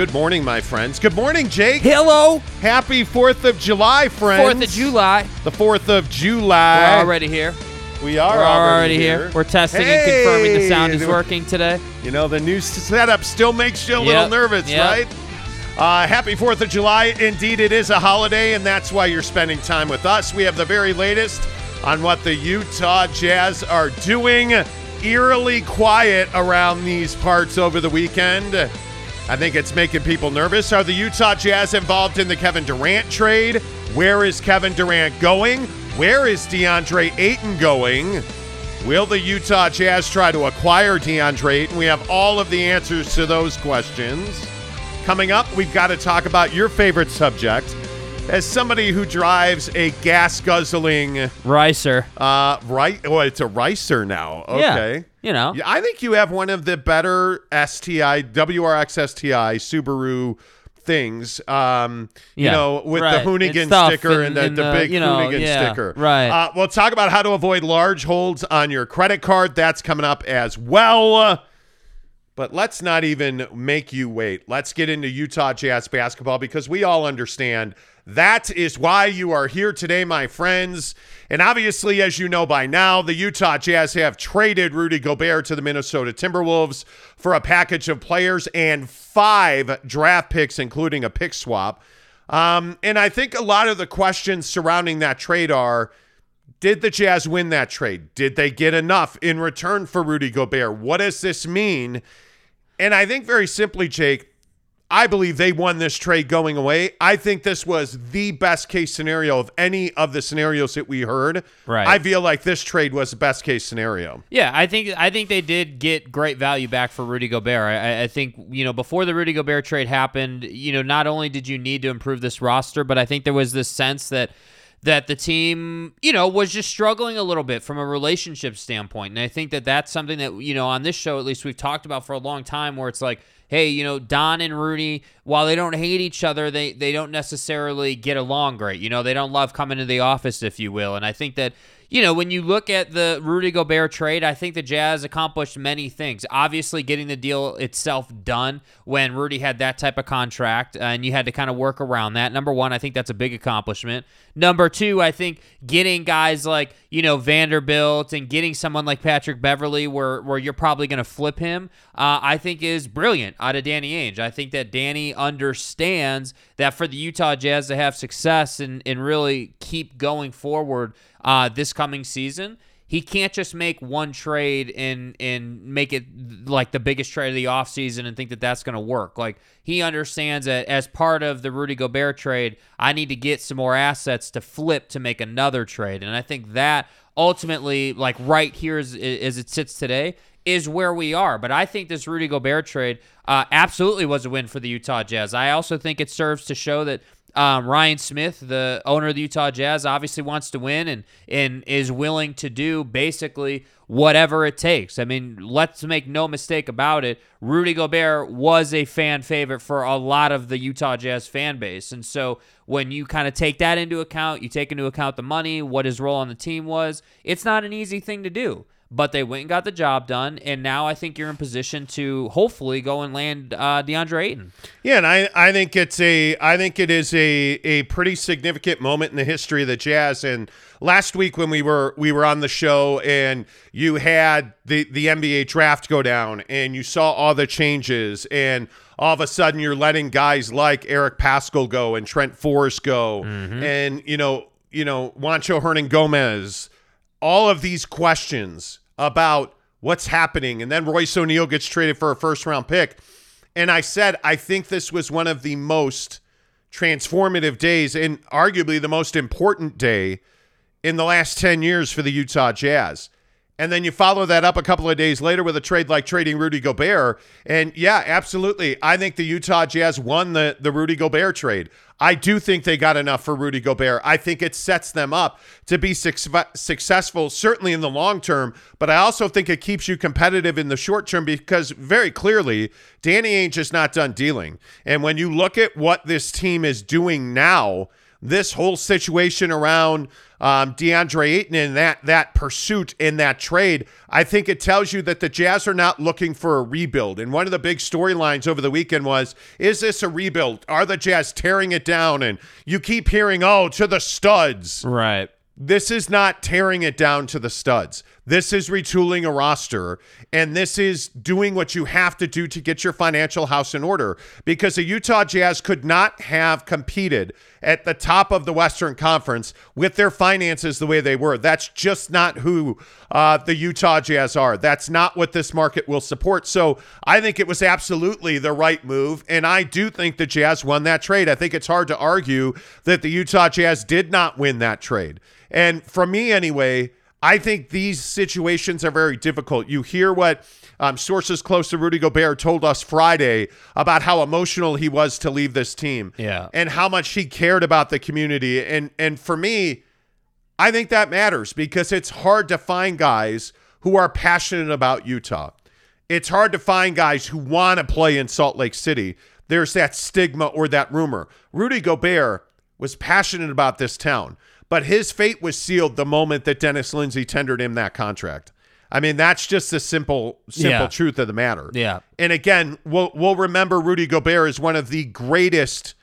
Good morning, my friends. Good morning, Jake. Hello, Happy 4th of July, friends. Fourth of July. The 4th of July. We're already here. We are We're already, already here. We're testing and confirming the sound is working today. You know, the new setup still makes you a little Yep, nervous, yep. right? Uh, happy 4th of July. Indeed, it is a holiday, and that's why you're spending time with us. We have the very latest on what the Utah Jazz are doing. Eerily quiet around these parts over the weekend. I think it's making people nervous. Are the Utah Jazz involved in the Kevin Durant trade? Where is Kevin Durant going? Where is DeAndre Ayton going? Will the Utah Jazz try to acquire DeAndre Ayton? We have all of the answers to those questions. Coming up, we've got to talk about your favorite subject. As somebody who drives a gas guzzling, Ricer. uh, right? Oh, it's a Ricer now. Okay. Yeah. You know. Yeah, I think you have one of the better STI, WRX STI Subaru things. Um, you Yeah, know, with right. the Hoonigan sticker and- and, the, and the the, big you know, Hoonigan yeah, sticker. right. Uh, we'll talk about how to avoid large holds on your credit card. That's coming up as well. But let's not even make you wait. Let's get into Utah Jazz basketball because we all understand that is why you are here today, my friends. And obviously, as you know by now, the Utah Jazz have traded Rudy Gobert to the Minnesota Timberwolves for a package of players and five draft picks, including a pick swap. Um, and I think a lot of the questions surrounding that trade are did the Jazz win that trade? Did they get enough in return for Rudy Gobert? What does this mean? And I think very simply, Jake, I believe they won this trade going away. I think this was the best case scenario of any of the scenarios that we heard. Right. I feel like this trade was the best case scenario. Yeah, I think I think they did get great value back for Rudy Gobert. I, I think you know before the Rudy Gobert trade happened, you know not only did you need to improve this roster, but I think there was this sense that that the team you know was just struggling a little bit from a relationship standpoint, and I think that that's something that you know on this show at least we've talked about for a long time, where it's like. Hey, you know, Don and Rudy, while they don't hate each other, they they don't necessarily get along great. You know, they don't love coming to the office, if you will. And I think that you know, when you look at the Rudy Gobert trade, I think the Jazz accomplished many things. Obviously, getting the deal itself done when Rudy had that type of contract, and you had to kind of work around that. Number one, I think that's a big accomplishment. Number two, I think getting guys like you know Vanderbilt and getting someone like Patrick Beverley, where where you're probably going to flip him, uh, I think is brilliant out of Danny Ainge. I think that Danny understands that for the Utah Jazz to have success and and really keep going forward uh, this coming season. He can't just make one trade and and make it like the biggest trade of the offseason and think that that's going to work. Like he understands that as part of the Rudy Gobert trade, I need to get some more assets to flip to make another trade. And I think that ultimately, like right here as, as it sits today, is where we are. But I think this Rudy Gobert trade uh, absolutely was a win for the Utah Jazz. I also think it serves to show that um, Ryan Smith, the owner of the Utah Jazz, obviously wants to win and and is willing to do basically whatever it takes. I mean, let's make no mistake about it. Rudy Gobert was a fan favorite for a lot of the Utah Jazz fan base, and so when you kind of take that into account, you take into account the money, what his role on the team was. It's not an easy thing to do but they went and got the job done, and now I think you're in position to hopefully go and land uh, DeAndre Ayton. Yeah, and I, I think it's a I think it is a a pretty significant moment in the history of the Jazz. And last week when we were we were on the show and you had the the NBA draft go down and you saw all the changes and all of a sudden you're letting guys like Eric Paschall go and Trent Forrest go and you know you know Juancho Hernangomez all of these questions about what's happening. And then Royce O'Neale gets traded for a first round pick. And I said, I think this was one of the most transformative days and arguably the most important day in the last 10 years for the Utah Jazz. And then you follow that up a couple of days later with a trade like trading Rudy Gobert. And yeah, absolutely. I think the Utah Jazz won the, the Rudy Gobert trade. I do think they got enough for Rudy Gobert. I think it sets them up to be suc- successful, certainly in the long term, but I also think it keeps you competitive in the short term because very clearly, Danny Ainge is not done dealing. And when you look at what this team is doing now, this whole situation around um, DeAndre Ayton in that that pursuit in that trade, I think it tells you that the Jazz are not looking for a rebuild. And one of the big storylines over the weekend was, is this a rebuild? Are the Jazz tearing it down? And you keep hearing, oh, to the studs. Right. This is not tearing it down to the studs. This is retooling a roster, and this is doing what you have to do to get your financial house in order because the Utah Jazz could not have competed at the top of the Western Conference with their finances the way they were. That's just not who uh, the Utah Jazz are. That's not what this market will support. So I think it was absolutely the right move, and I do think the Jazz won that trade. I think it's hard to argue that the Utah Jazz did not win that trade. And for me, anyway, I think these situations are very difficult. You hear what um, sources close to Rudy Gobert told us Friday about how emotional he was to leave this team, Yeah. and how much he cared about the community. And and for me, I think that matters because it's hard to find guys who are passionate about Utah. It's hard to find guys who want to play in Salt Lake City. There's that stigma or that rumor. Rudy Gobert was passionate about this town, but his fate was sealed the moment that Dennis Lindsey tendered him that contract. I mean, that's just the simple, simple Yeah. truth of the matter. Yeah. And again, we'll we'll remember Rudy Gobert as one of the greatest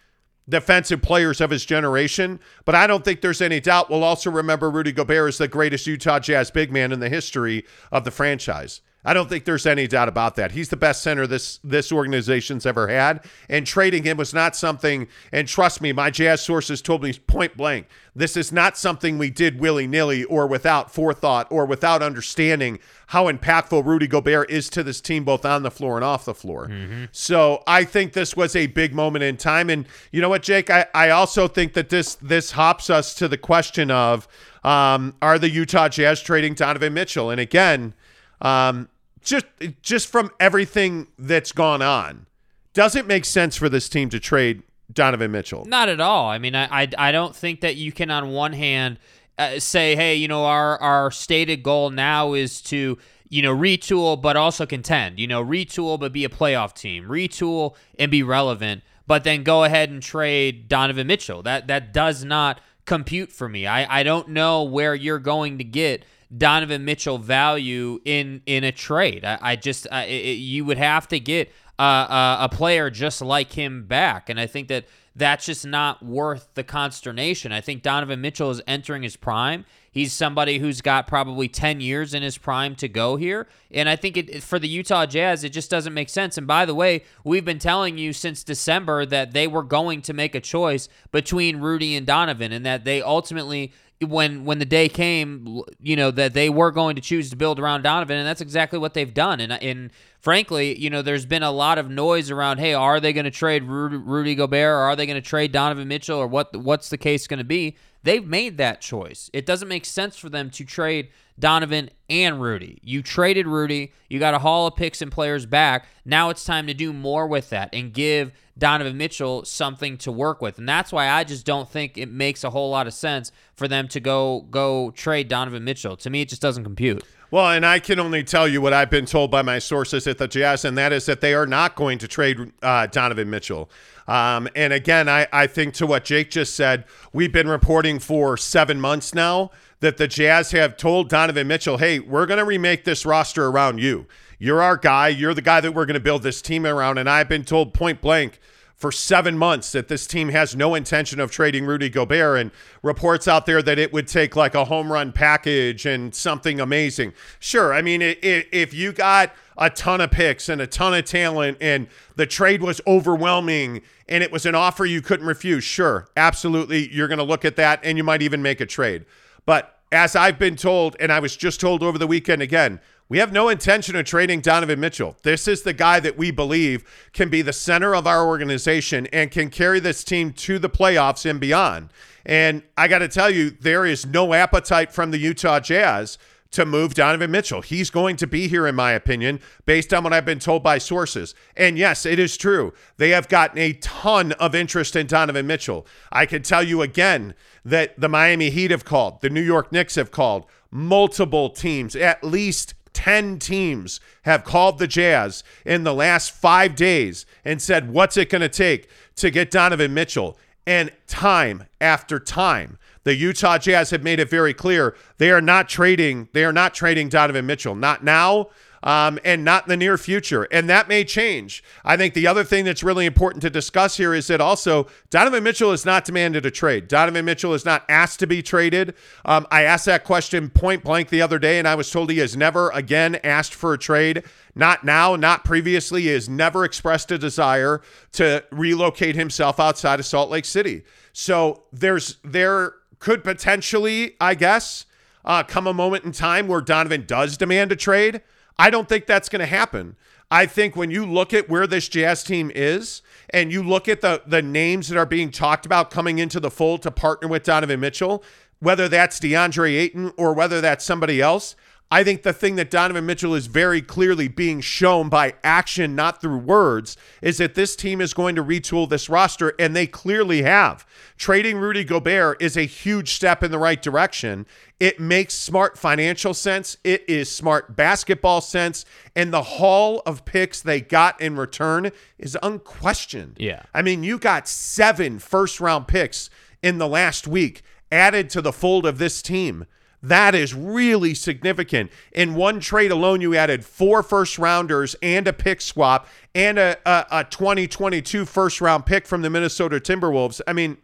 defensive players of his generation, but I don't think there's any doubt we'll also remember Rudy Gobert as the greatest Utah Jazz big man in the history of the franchise. I don't think there's any doubt about that. He's the best center this this organization's ever had, and trading him was not something. And trust me, my Jazz sources told me point blank, this is not something we did willy nilly or without forethought or without understanding how impactful Rudy Gobert is to this team, both on the floor and off the floor. So I think this was a big moment in time, and you know what, Jake, I, I also think that this this hops us to the question of um, are the Utah Jazz trading Donovan Mitchell? And again. Um, just just from everything that's gone on, does it make sense for this team to trade Donovan Mitchell? Not at all. I mean, I I, I don't think that you can on one hand uh, say, hey, you know, our our stated goal now is to you know retool but also contend. You know, retool but be a playoff team. Retool and be relevant, but then go ahead and trade Donovan Mitchell. That that does not compute for me. I I don't know where you're going to get. Donovan Mitchell value in in a trade. I, I just I, it, you would have to get uh, uh, a player just like him back, and I think that that's just not worth the consternation. I think Donovan Mitchell is entering his prime. He's somebody who's got probably 10 years in his prime to go here. And I think it, for the Utah Jazz, it just doesn't make sense. And by the way, we've been telling you since December that they were going to make a choice between Rudy and Donovan and that they ultimately when when the day came, you know that they were going to choose to build around Donovan, and that's exactly what they've done. And and frankly, you know, there's been a lot of noise around. Hey, are they going to trade Rudy, Rudy Gobert, or are they going to trade Donovan Mitchell, or what? What's the case going to be? They've made that choice. It doesn't make sense for them to trade Donovan and Rudy. You traded Rudy. You got a haul of picks and players back. Now it's time to do more with that and give Donovan Mitchell something to work with. And that's why I just don't think it makes a whole lot of sense for them to go go trade Donovan Mitchell. To me, it just doesn't compute. Well, and I can only tell you what I've been told by my sources at the Jazz, and that is that they are not going to trade uh, Donovan Mitchell. Um, and again, I, I think to what Jake just said, we've been reporting for seven months now that the Jazz have told Donovan Mitchell, hey, we're going to remake this roster around you. You're our guy. You're the guy that we're going to build this team around. And I've been told point blank for seven months that this team has no intention of trading Rudy Gobert and reports out there that it would take like a home run package and something amazing. Sure. I mean, it, it, if you got a ton of picks and a ton of talent and the trade was overwhelming and it was an offer you couldn't refuse, sure, absolutely. You're going to look at that and you might even make a trade. But as I've been told, and I was just told over the weekend again, we have no intention of trading Donovan Mitchell. This is the guy that we believe can be the center of our organization and can carry this team to the playoffs and beyond. And I got to tell you, there is no appetite from the Utah Jazz to move Donovan Mitchell. He's going to be here, in my opinion, based on what I've been told by sources. And yes, it is true. They have gotten a ton of interest in Donovan Mitchell. I can tell you again that the Miami Heat have called, the New York Knicks have called, multiple teams, at least 10 teams have called the Jazz in the last five days and said, What's it going to take to get Donovan Mitchell? And time after time, the Utah Jazz have made it very clear they are not trading. They are not trading Donovan Mitchell. Not now, um, and not in the near future. And that may change. I think the other thing that's really important to discuss here is that also Donovan Mitchell is not demanded a trade. Donovan Mitchell is not asked to be traded. Um, I asked that question point blank the other day, and I was told he has never again asked for a trade. Not now, not previously. He has never expressed a desire to relocate himself outside of Salt Lake City. So there's there could potentially, I guess, uh, come a moment in time where Donovan does demand a trade. I don't think that's going to happen. I think when you look at where this Jazz team is and you look at the the names that are being talked about coming into the fold to partner with Donovan Mitchell, whether that's DeAndre Ayton or whether that's somebody else, I think the thing that Donovan Mitchell is very clearly being shown by action, not through words, is that this team is going to retool this roster, and they clearly have. Trading Rudy Gobert is a huge step in the right direction. It makes smart financial sense, it is smart basketball sense, and the haul of picks they got in return is unquestioned. Yeah. I mean, you got seven first round picks in the last week added to the fold of this team. That is really significant. In one trade alone, you added four first rounders and a pick swap and a, a, a 2022 first round pick from the Minnesota Timberwolves. I mean,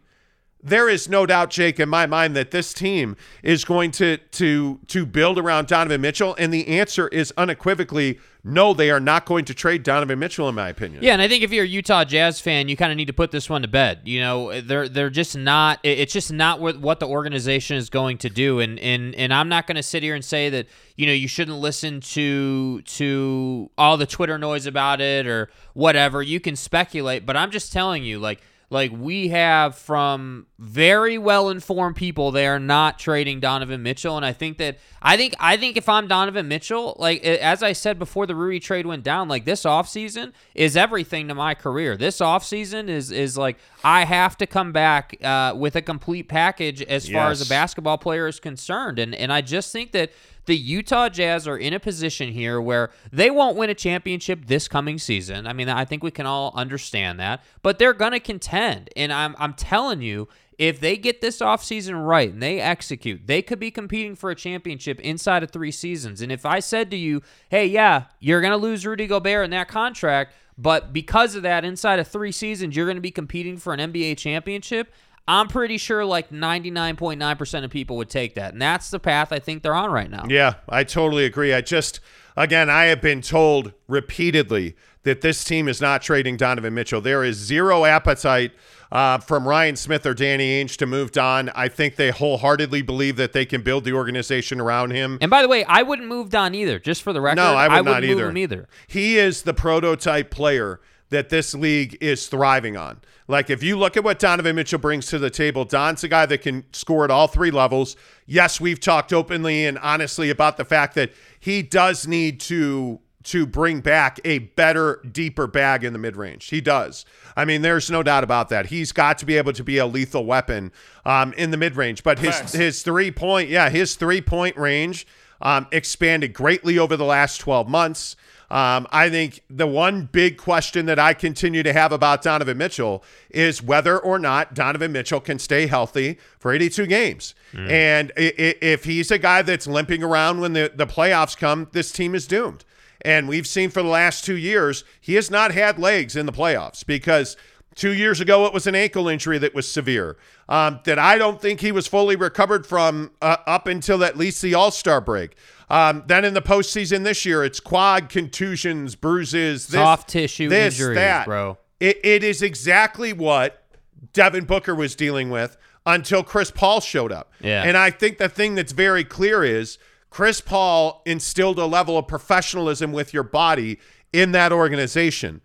there is no doubt, Jake, in my mind, that this team is going to to to build around Donovan Mitchell, and the answer is unequivocally no. They are not going to trade Donovan Mitchell, in my opinion. Yeah, and I think if you're a Utah Jazz fan, you kind of need to put this one to bed. You know, they're they're just not. It's just not what the organization is going to do. And and and I'm not going to sit here and say that you know you shouldn't listen to to all the Twitter noise about it or whatever. You can speculate, but I'm just telling you, like like we have from very well informed people they are not trading Donovan Mitchell and I think that I think I think if I'm Donovan Mitchell like as I said before the Rui trade went down like this offseason is everything to my career. This offseason is is like I have to come back uh, with a complete package as far as a basketball player is concerned and and I just think that the Utah Jazz are in a position here where they won't win a championship this coming season. I mean, I think we can all understand that, but they're going to contend. And I'm I'm telling you, if they get this offseason right and they execute, they could be competing for a championship inside of 3 seasons. And if I said to you, "Hey, yeah, you're going to lose Rudy Gobert in that contract, but because of that inside of 3 seasons, you're going to be competing for an NBA championship." I'm pretty sure like 99.9% of people would take that. And that's the path I think they're on right now. Yeah, I totally agree. I just, again, I have been told repeatedly that this team is not trading Donovan Mitchell. There is zero appetite uh, from Ryan Smith or Danny Ainge to move Don. I think they wholeheartedly believe that they can build the organization around him. And by the way, I wouldn't move Don either, just for the record. No, I would wouldn't not move either. him either. He is the prototype player that this league is thriving on. Like if you look at what Donovan Mitchell brings to the table, Don's a guy that can score at all three levels. Yes, we've talked openly and honestly about the fact that he does need to to bring back a better, deeper bag in the mid range. He does. I mean, there's no doubt about that. He's got to be able to be a lethal weapon um, in the mid range. But his his three point, yeah, his three point range um, expanded greatly over the last 12 months. Um, I think the one big question that I continue to have about Donovan Mitchell is whether or not Donovan Mitchell can stay healthy for 82 games. And i- i- if he's a guy that's limping around when the, the playoffs come, this team is doomed. And we've seen for the last two years, he has not had legs in the playoffs because two years ago it was an ankle injury that was severe um, that I don't think he was fully recovered from uh, up until at least the All Star break. Um, then in the postseason this year, it's quad contusions, bruises, this, Soft tissue this, injuries, that. bro. It, it is exactly what Devin Booker was dealing with until Chris Paul showed up. Yeah. And I think the thing that's very clear is Chris Paul instilled a level of professionalism with your body in that organization.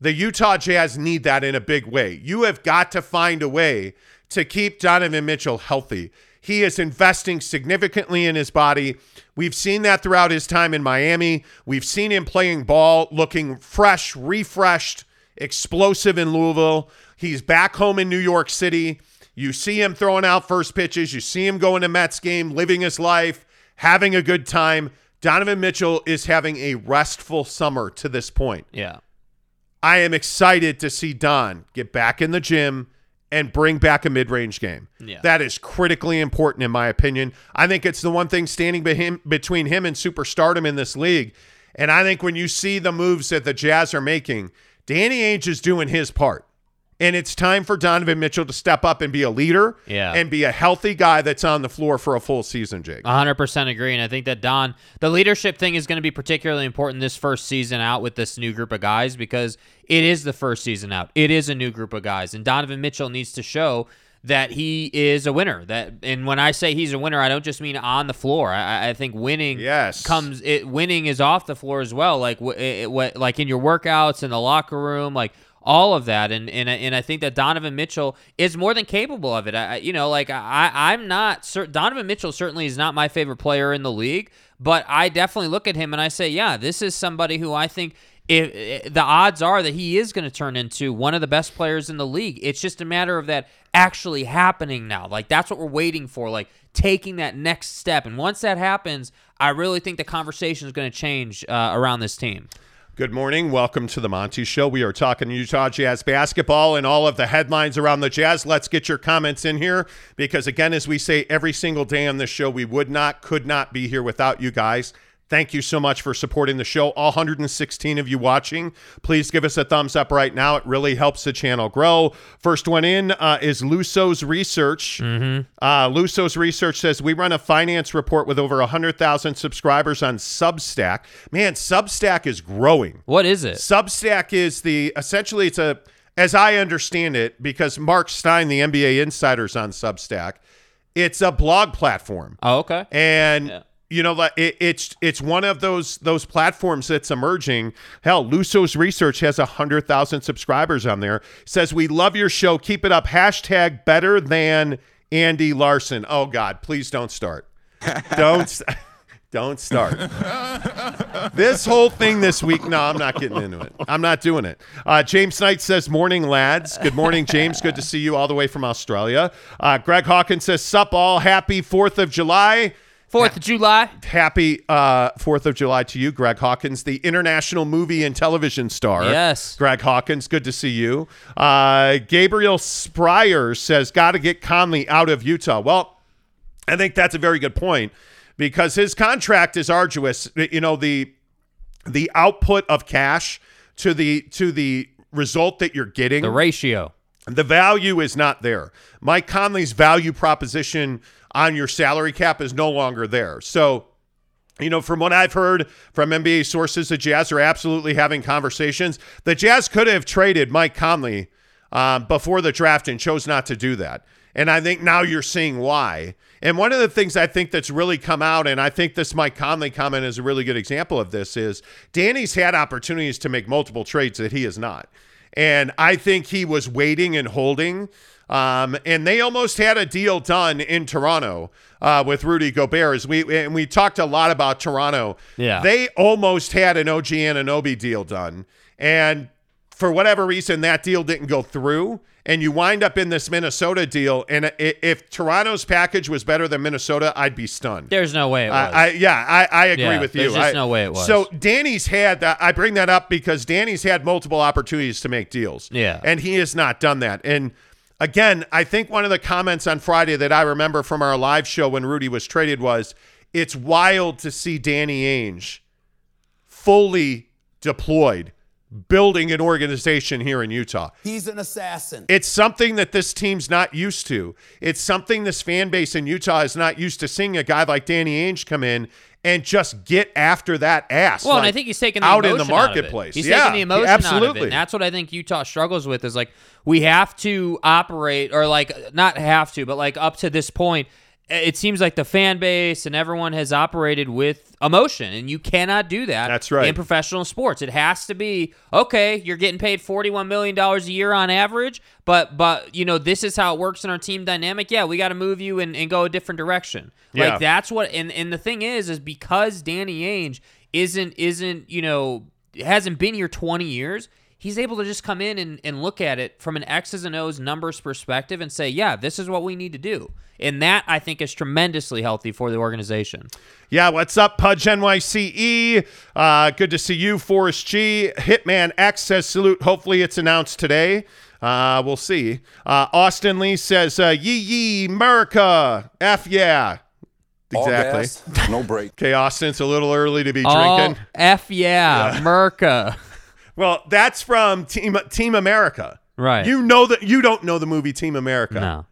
The Utah Jazz need that in a big way. You have got to find a way to keep Donovan Mitchell healthy. He is investing significantly in his body. We've seen that throughout his time in Miami. We've seen him playing ball, looking fresh, refreshed, explosive in Louisville. He's back home in New York City. You see him throwing out first pitches. You see him going to Mets game, living his life, having a good time. Donovan Mitchell is having a restful summer to this point. Yeah. I am excited to see Don get back in the gym and bring back a mid-range game. Yeah. That is critically important in my opinion. I think it's the one thing standing be him, between him and superstardom in this league. And I think when you see the moves that the Jazz are making, Danny Ainge is doing his part. And it's time for Donovan Mitchell to step up and be a leader Yeah. and be a healthy guy that's on the floor for a full season, Jake. 100% agree. And I think that Don, the leadership thing is going to be particularly important this first season out with this new group of guys because it is the first season out. It is a new group of guys. And Donovan Mitchell needs to show that he is a winner. That and when I say he's a winner, I don't just mean on the floor. I, I think winning Yes. comes it winning is off the floor as well. Like what like in your workouts in the locker room, like all of that. And and and I think that Donovan Mitchell is more than capable of it. I, you know, like I I'm not Donovan Mitchell certainly is not my favorite player in the league, but I definitely look at him and I say, yeah, this is somebody who I think. If, if the odds are that he is going to turn into one of the best players in the league, it's just a matter of that actually happening now. Like that's what we're waiting for. Like taking that next step, and once that happens, I really think the conversation is going to change uh, around this team. Good morning. Welcome to the Monty Show. We are talking Utah Jazz basketball and all of the headlines around the Jazz. Let's get your comments in here because, again, as we say every single day on this show, we would not, could not be here without you guys. Thank you so much for supporting the show. All 116 of you watching, please give us a thumbs up right now. It really helps the channel grow. First one in uh, is Luso's Research. Uh, Luso's Research says we run a finance report with over 100,000 subscribers on Substack. Man, Substack is growing. What is it? Substack is the essentially it's a as I understand it because Marc Stein, the NBA insider's on Substack. It's a blog platform, Oh, okay. and Yeah. You know it, it's it's one of those those platforms that's emerging. Hell, Luso's Research has a hundred thousand subscribers on there. Says we love your show. Keep it up. Hashtag better than Andy Larsen. Oh God, please don't start. don't. Don't start. this whole thing this week. No, I'm not getting into it. I'm not doing it. Uh, James Knight says, Morning, lads. Good morning, James. Good to see you all the way from Australia. Uh, Greg Hawkins says, Sup, all. Happy 4th of July. Fourth of July. Happy uh, 4th of July to you, Greg Hawkins, the international movie and television star. Yes. Greg Hawkins, good to see you. Uh, Gabriel Spryer says, Got to get Conley out of Utah. Well, I think that's a very good point because his contract is arduous. You know, the the output of cash to the to the result that you're getting The ratio. The value is not there. Mike Conley's value proposition on your salary cap is no longer there. So, you know, from what I've heard from NBA sources, the Jazz are absolutely having conversations. The Jazz could have traded Mike Conley um, before the draft and chose not to do that. And I think now you're seeing why. And one of the things I think that's really come out, and I think this Mike Conley comment is a really good example of this, is Danny's had opportunities to make multiple trades that he has not. And I think he was waiting and holding. Um, and they almost had a deal done in Toronto uh, with Rudy Gobert. As we and we talked a lot about Toronto. Yeah. they almost had an OG Anunoby deal done, and for whatever reason, that deal didn't go through. And you wind up in this Minnesota deal. And if Toronto's package was better than Minnesota, I'd be stunned. There's no way it was. I, I yeah, I, I agree Yeah, with you. there's just I- no way it was. So Danny's had that. I bring that up because Danny's had multiple opportunities to make deals. Yeah. and he has not done that. And again, I think one of the comments on Friday that I remember from our live show when Rudy was traded was, "It's wild to see Danny Ainge fully deployed." Building an organization here in Utah. He's an assassin. It's something that this team's not used to. It's something this fan base in Utah is not used to seeing a guy like Danny Ainge come in and just get after that ass. Well, and I think he's taking the out in emotion the out of it. marketplace. He's yeah, taking the emotion absolutely. out of it. And that's what I think Utah struggles with is like we have to operate or like not have to, but like up to this point, Uh, it seems like the fan base and everyone has operated with emotion, and you cannot do that. That's right. In professional sports, it has to be okay. You're getting paid forty-one million dollars a year on average, but but you know this is how it works in our team dynamic. Yeah, we got to move you and, and go a different direction. Yeah. Like that's what. And and the thing is, is because Danny Ainge isn't isn't you know hasn't been here twenty years he's able to just come in and, and look at it from an X's and O's numbers perspective and say, yeah, this is what we need to do. And that, I think, is tremendously healthy for the organization. Yeah, what's up, Pudge NYCE? Uh, good to see you, Forrest G. Hitman X says salute. Hopefully, it's announced today. Uh, we'll see. Uh, Austin Lee says, uh, yee yee, America. F yeah. All Exactly. gas, no break. Okay, Austin, it's a little early to be Oh, drinking. F yeah, Merca. Well, that's from Team Team America. Right. You know that you don't know the movie Team America. No.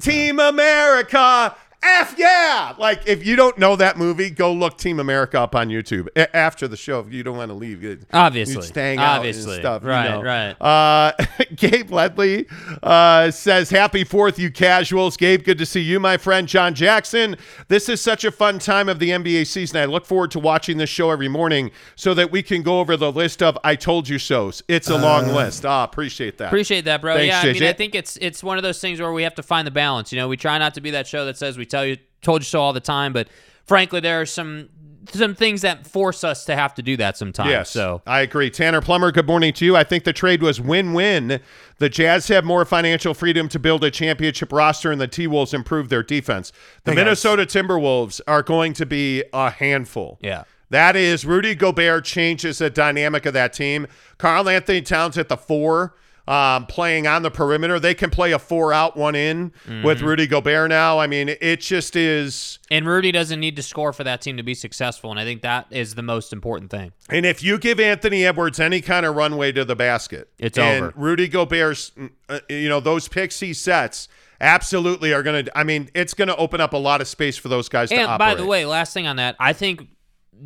Team America. F yeah! Like if you don't know that movie, go look Team America up on YouTube A- after the show. If you don't want to leave, you, Obviously. you just hang Obviously. stuff. you Right, know. right. Uh, Gabe Ledley uh, says, "Happy Fourth, you casuals." Gabe, good to see you, my friend John Jackson. This is such a fun time of the NBA season. I look forward to watching this show every morning so that we can go over the list of "I told you so"s. It's a long list. Ah, appreciate that. Appreciate that, bro. Thanks, yeah, I mean. I think it's it's one of those things where we have to find the balance. You know, we try not to be that show that says we tell you told you so all the time, but frankly, there are some some things that force us to have to do that sometimes. Yes, So I agree. Tanner Plummer, good morning to you. I think the trade was win-win. The Jazz have more financial freedom to build a championship roster, and the T Wolves improve their defense. The Hey, guys. Minnesota Timberwolves are going to be a handful. Yeah. That is Rudy Gobert changes the dynamic of that team. Karl-Anthony Towns at the four, um, playing on the perimeter. They can play a four out, one in Mm-hmm. with Rudy Gobert now. I mean, it just is. and Rudy doesn't need to score for that team to be successful, and I think that is the most important thing. And if you give Anthony Edwards any kind of runway to the basket, It's and over. Rudy Gobert's, uh, you know, those picks he sets absolutely are going to. I mean, it's going to open up a lot of space for those guys to And operate. by the way, last thing on that, I think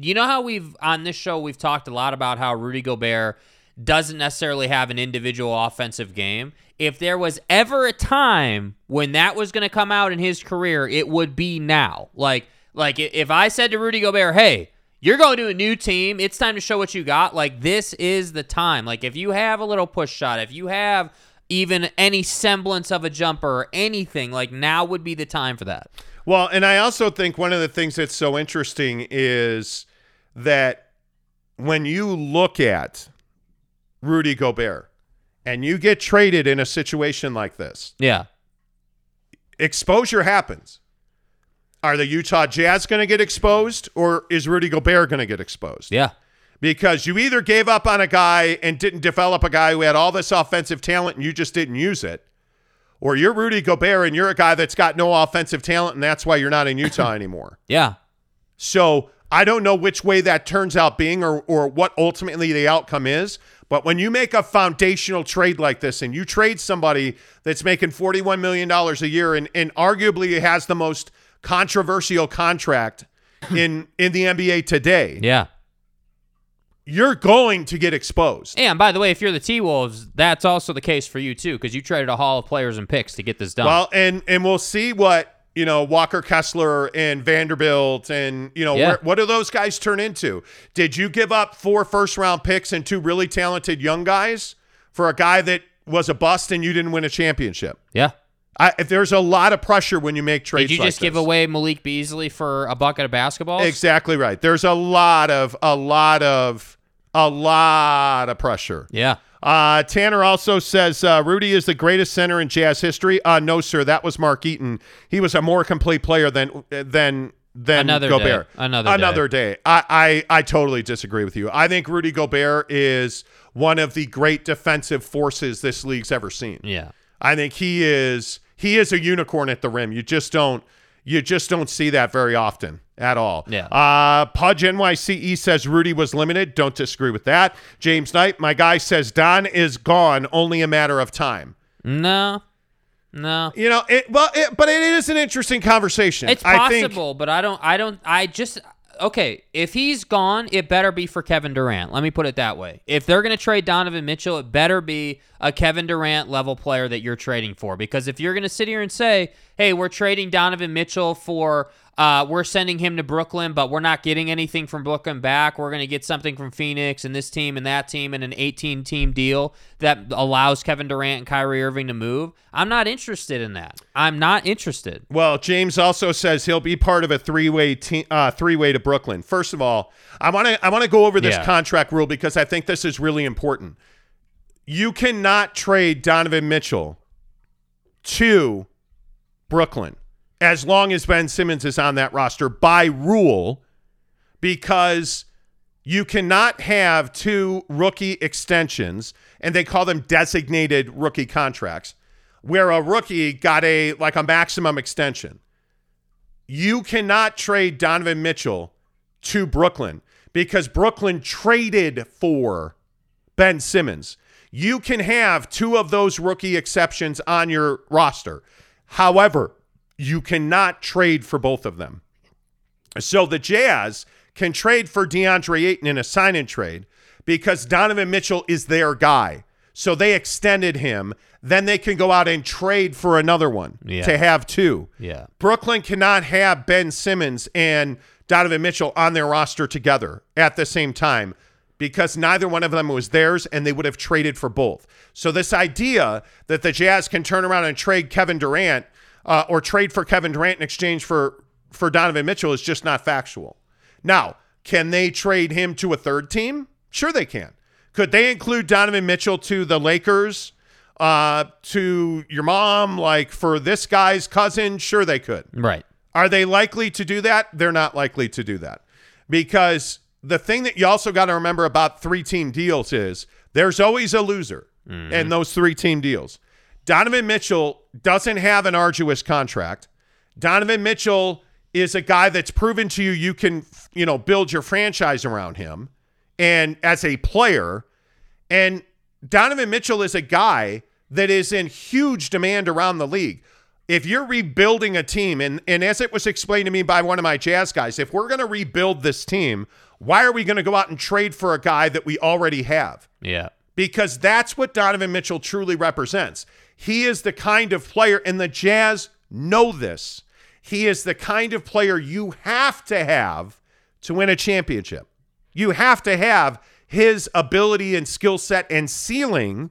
you know how we've on this show we've talked a lot about how Rudy Gobert doesn't necessarily have an individual offensive game. If there was ever a time when that was going to come out in his career, it would be now. Like like if I said to Rudy Gobert, "Hey, you're going to a new team. It's time to show what you got." Like this is the time. Like if you have a little push shot, if you have even any semblance of a jumper or anything, like now would be the time for that. Well, and I also think one of the things that's so interesting is that when you look at Rudy Gobert and you get traded in a situation like this, Yeah. exposure happens. Are the Utah Jazz going to get exposed or is Rudy Gobert going to get exposed? Yeah. Because you either gave up on a guy and didn't develop a guy who had all this offensive talent and you just didn't use it, or you're Rudy Gobert and you're a guy that's got no offensive talent and that's why you're not in Utah anymore. Yeah. So I don't know which way that turns out being or, or what ultimately the outcome is. But when you make a foundational trade like this and you trade somebody that's making $41 million a year and, and arguably has the most controversial contract hmm. in, in the NBA today, Yeah. you're going to get exposed. And by the way, if you're the T Wolves, that's also the case for you too, because you traded a haul of players and picks to get this done. Well, and and we'll see what you know Walker Kessler and Vanderbilt and you know Yeah. where, what do those guys turn into? Did you give up four first round picks and two really talented young guys for a guy that was a bust and you didn't win a championship? yeah. I, if there's a lot of pressure when you make trades. Did you like just give this. away Malik Beasley for a bucket of basketballs? Exactly right. There's a lot of a lot of a lot of pressure. Yeah. Uh, Tanner also says uh, Rudy is the greatest center in Jazz history. Uh, no, sir, that was Mark Eaton. He was a more complete player than than than Another Gobert. day. Another day. another day. I, I I totally disagree with you. I think Rudy Gobert is one of the great defensive forces this league's ever seen. Yeah. I think he is he is a unicorn at the rim. You just don't you just don't see that very often at all. Yeah. Uh Pudge NYCE says Rudy was limited. Don't disagree with that. James Knight, my guy says Don is gone, only a matter of time. No. No. You know, it well, it, but it is an interesting conversation. It's I think possible, but I don't I don't I just okay, if he's gone, it better be for Kevin Durant. Let me put it that way. If they're going to trade Donovan Mitchell, it better be a Kevin Durant level player that you're trading for. Because if you're going to sit here and say, hey, we're trading Donovan Mitchell for uh, we're sending him to Brooklyn, but we're not getting anything from Brooklyn back. We're going to get something from Phoenix and this team and that team and an 18 team deal that allows Kevin Durant and Kyrie Irving to move. I'm not interested in that. I'm not interested. Well, James also says he'll be part of a three-way team, uh, three-way to Brooklyn. First of all, I want to I want to go over this Yeah. contract rule because I think this is really important. You cannot trade Donovan Mitchell to Brooklyn as long as Ben Simmons is on that roster by rule because you cannot have two rookie extensions and they call them designated rookie contracts where a rookie got a like a maximum extension. You cannot trade Donovan Mitchell to Brooklyn because Brooklyn traded for Ben Simmons. You can have two of those rookie exceptions on your roster. However, you cannot trade for both of them. So the Jazz can trade for DeAndre Ayton in a sign and trade because Donovan Mitchell is their guy. So they extended him. Then they can go out and trade for another one Yeah. to have two. Yeah. Brooklyn cannot have Ben Simmons and Donovan Mitchell on their roster together at the same time because neither one of them was theirs and they would have traded for both. So this idea that the Jazz can turn around and trade Kevin Durant uh, or trade for Kevin Durant in exchange for for Donovan Mitchell is just not factual. Now, can they trade him to a third team? Sure, they can. Could they include Donovan Mitchell to the Lakers, uh, to your mom, like for this guy's cousin? Sure, they could. Right. Are they likely to do that? They're not likely to do that. Because the thing that you also got to remember about three team deals is there's always a loser in those three team deals. Donovan Mitchell doesn't have an arduous contract. Donovan Mitchell is a guy that's proven to you you can, you know, build your franchise around him and as a player and Donovan Mitchell is a guy that is in huge demand around the league. If you're rebuilding a team, and, and as it was explained to me by one of my jazz guys, if we're going to rebuild this team, why are we going to go out and trade for a guy that we already have? Yeah. Because that's what Donovan Mitchell truly represents. He is the kind of player, and the Jazz know this. He is the kind of player you have to have to win a championship. You have to have his ability and skill set and ceiling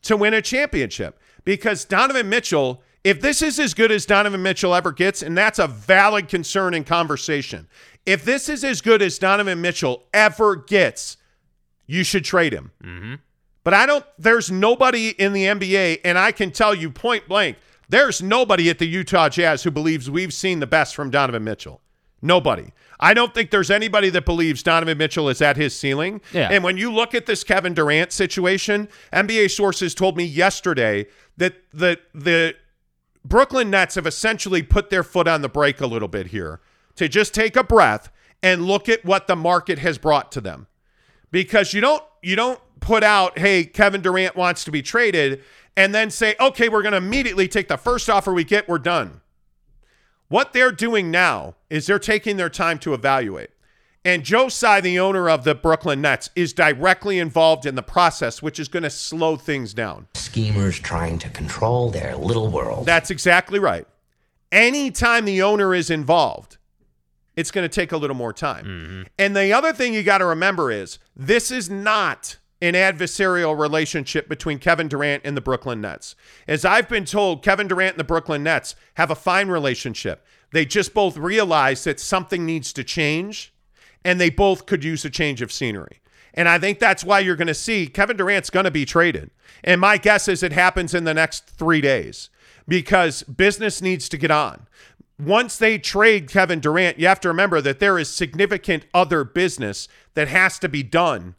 to win a championship. Because Donovan Mitchell, if this is as good as Donovan Mitchell ever gets, and that's a valid concern and conversation, if this is as good as Donovan Mitchell ever gets, you should trade him. Mm-hmm. But I don't, there's nobody in the NBA, and I can tell you point blank, there's nobody at the Utah Jazz who believes we've seen the best from Donovan Mitchell. Nobody. I don't think there's anybody that believes Donovan Mitchell is at his ceiling. Yeah. And when you look at this Kevin Durant situation, NBA sources told me yesterday that the the Brooklyn Nets have essentially put their foot on the brake a little bit here to just take a breath and look at what the market has brought to them because you don't you don't put out hey Kevin Durant wants to be traded and then say okay we're going to immediately take the first offer we get we're done. What they're doing now is they're taking their time to evaluate. And Joe Tsai, the owner of the Brooklyn Nets, is directly involved in the process, which is going to slow things down. schemers trying to control their little world. That's exactly right. Anytime the owner is involved, it's going to take a little more time. Mm-hmm. And the other thing you got to remember is this is not an adversarial relationship between Kevin Durant and the Brooklyn Nets. As I've been told, Kevin Durant and the Brooklyn Nets have a fine relationship. They just both realize that something needs to change and they both could use a change of scenery. And I think that's why you're going to see Kevin Durant's going to be traded. And my guess is it happens in the next three days because business needs to get on. Once they trade Kevin Durant, you have to remember that there is significant other business that has to be done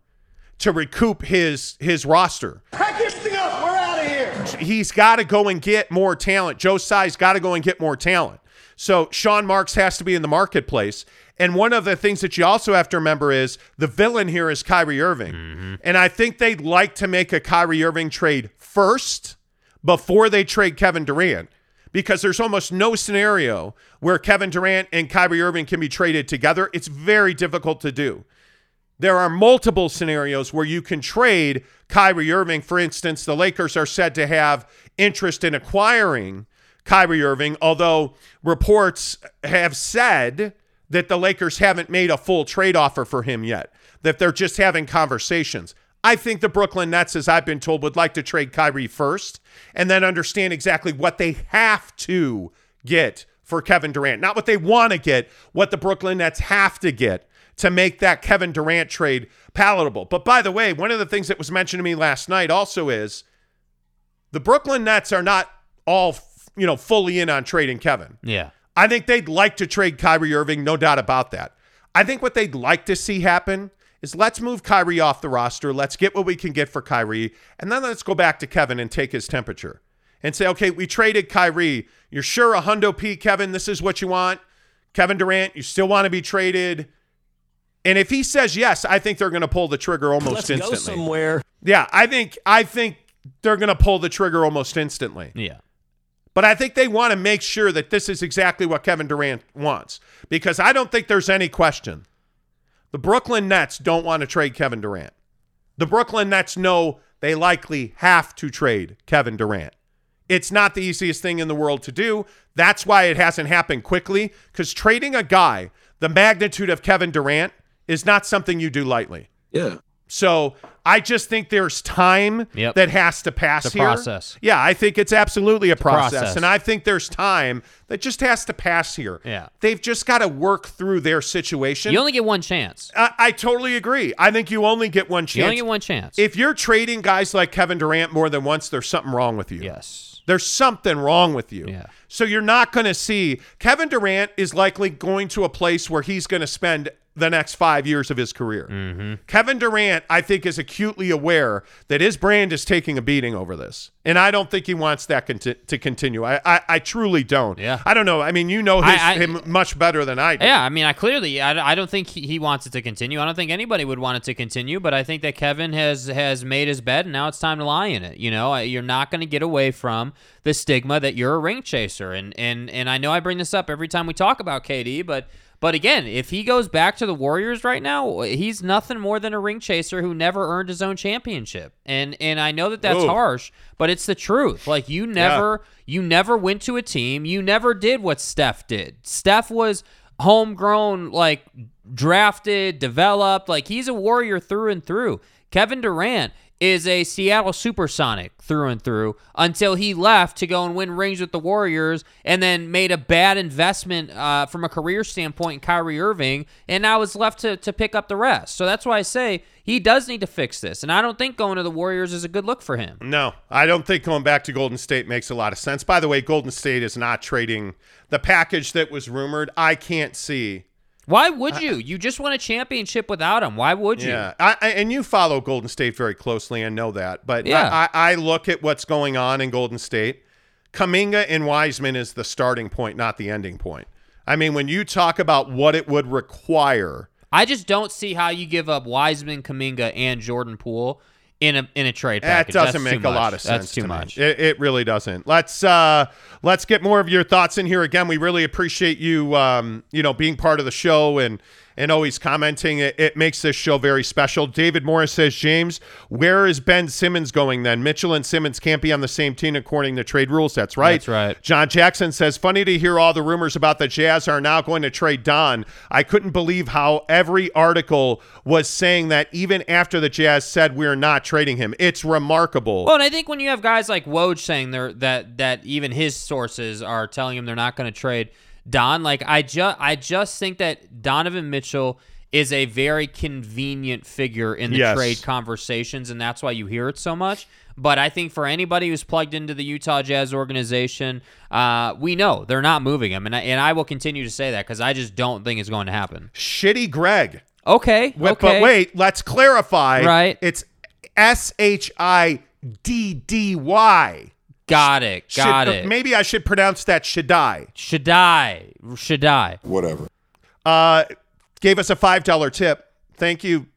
to recoup his his roster. Pack this thing up. We're out of here. He's got to go and get more talent. Joe Tsai's got to go and get more talent. So Sean Marks has to be in the marketplace. And one of the things that you also have to remember is the villain here is Kyrie Irving. Mm-hmm. And I think they'd like to make a Kyrie Irving trade first before they trade Kevin Durant because there's almost no scenario where Kevin Durant and Kyrie Irving can be traded together. It's very difficult to do. There are multiple scenarios where you can trade Kyrie Irving. For instance, the Lakers are said to have interest in acquiring Kyrie Irving, although reports have said that the Lakers haven't made a full trade offer for him yet, that they're just having conversations. I think the Brooklyn Nets, as I've been told, would like to trade Kyrie first and then understand exactly what they have to get for Kevin Durant. Not what they want to get, what the Brooklyn Nets have to get to make that Kevin Durant trade palatable. But by the way, one of the things that was mentioned to me last night also is the Brooklyn Nets are not all, you know, fully in on trading Kevin. Yeah. I think they'd like to trade Kyrie Irving, no doubt about that. I think what they'd like to see happen is let's move Kyrie off the roster. Let's get what we can get for Kyrie. And then let's go back to Kevin and take his temperature and say, okay, we traded Kyrie. You're sure a hundo P, Kevin, this is what you want? Kevin Durant, you still want to be traded? And if he says yes, I think they're going to pull the trigger almost Let's instantly. go somewhere. Yeah, I think I think they're going to pull the trigger almost instantly. Yeah. But I think they want to make sure that this is exactly what Kevin Durant wants because I don't think there's any question. The Brooklyn Nets don't want to trade Kevin Durant. The Brooklyn Nets know they likely have to trade Kevin Durant. It's not the easiest thing in the world to do. That's why it hasn't happened quickly because trading a guy the magnitude of Kevin Durant is not something you do lightly. Yeah. So I just think there's time Yep. that has to pass It's a here. process. Yeah, I think it's absolutely a process. process. And I think there's time that just has to pass here. Yeah. They've just got to work through their situation. You only get one chance. I, I totally agree. I think you only get one chance. You only get one chance. if you're trading guys like Kevin Durant more than once, there's something wrong with you. yes. There's something wrong with you. Yeah. So you're not going to see Kevin Durant is likely going to a place where he's going to spend the next five years of his career. Mm-hmm. Kevin Durant, I think, is acutely aware that his brand is taking a beating over this, and I don't think he wants that conti- to continue. I, I, I truly don't. Yeah. I don't know. I mean, you know his, I- I- him much better than I do. Yeah, I mean, I clearly, I, I don't think he, he wants it to continue. I don't think anybody would want it to continue. But I think that Kevin has has made his bed, and now it's time to lie in it. You know, you're not going to get away from the stigma that you're a ring chaser, and and and I know I bring this up every time we talk about KD, but. But again, if he goes back to the Warriors right now, he's nothing more than a ring chaser who never earned his own championship. And and I know that that's Ooh. harsh, but it's the truth. Like you never you never went to a team, you never did what Steph did. Steph was homegrown, like drafted, developed. Like he's a warrior through and through. Kevin Durant is a Seattle Supersonic through and through until he left to go and win rings with the Warriors and then made a bad investment uh, from a career standpoint in Kyrie Irving and now is left to, to pick up the rest. So that's why I say he does need to fix this. And I don't think going to the Warriors is a good look for him. No, I don't think going back to Golden State makes a lot of sense. By the way, Golden State is not trading the package that was rumored. I can't see. Why would you? You just won a championship without him. Why would you? Yeah, I, I, and you follow Golden State very closely and know that. But Yeah. I, I, I look at what's going on in Golden State. Kuminga and Wiseman is the starting point, not the ending point. I mean, when you talk about what it would require, I just don't see how you give up Wiseman, Kuminga, and Jordan Poole in a in a trade that doesn't That's make a lot of sense. That's too to me. much. It, it really doesn't. Let's uh, let's get more of your thoughts in here. Again, we really appreciate you, um, you know, being part of the show and and always commenting. It, it makes this show very special. David Morris says, James, where is Ben Simmons going then? Mitchell and Simmons can't be on the same team according to trade rules. That's right. That's right. John Jackson says, funny to hear all the rumors about the Jazz are now going to trade Don. I couldn't believe how every article was saying that even after the Jazz said we're not trading him. It's remarkable. Well, and I think when you have guys like Woj saying they're that that even his sources are telling him they're not going to trade Don, like I just I just think that Donovan Mitchell is a very convenient figure in the Yes. trade conversations, and that's why you hear it so much. But I think for anybody who's plugged into the Utah Jazz organization, uh, we know they're not moving him, and I, and I will continue to say that because I just don't think it's going to happen. Shitty Greg. Okay, Wait, okay, But wait, let's clarify. Right. It's S H I D D Y. got it, got Should- it. Maybe I should pronounce that Shaddai. Shaddai, Shaddai. Whatever. Uh, gave us a five dollar tip. Thank you.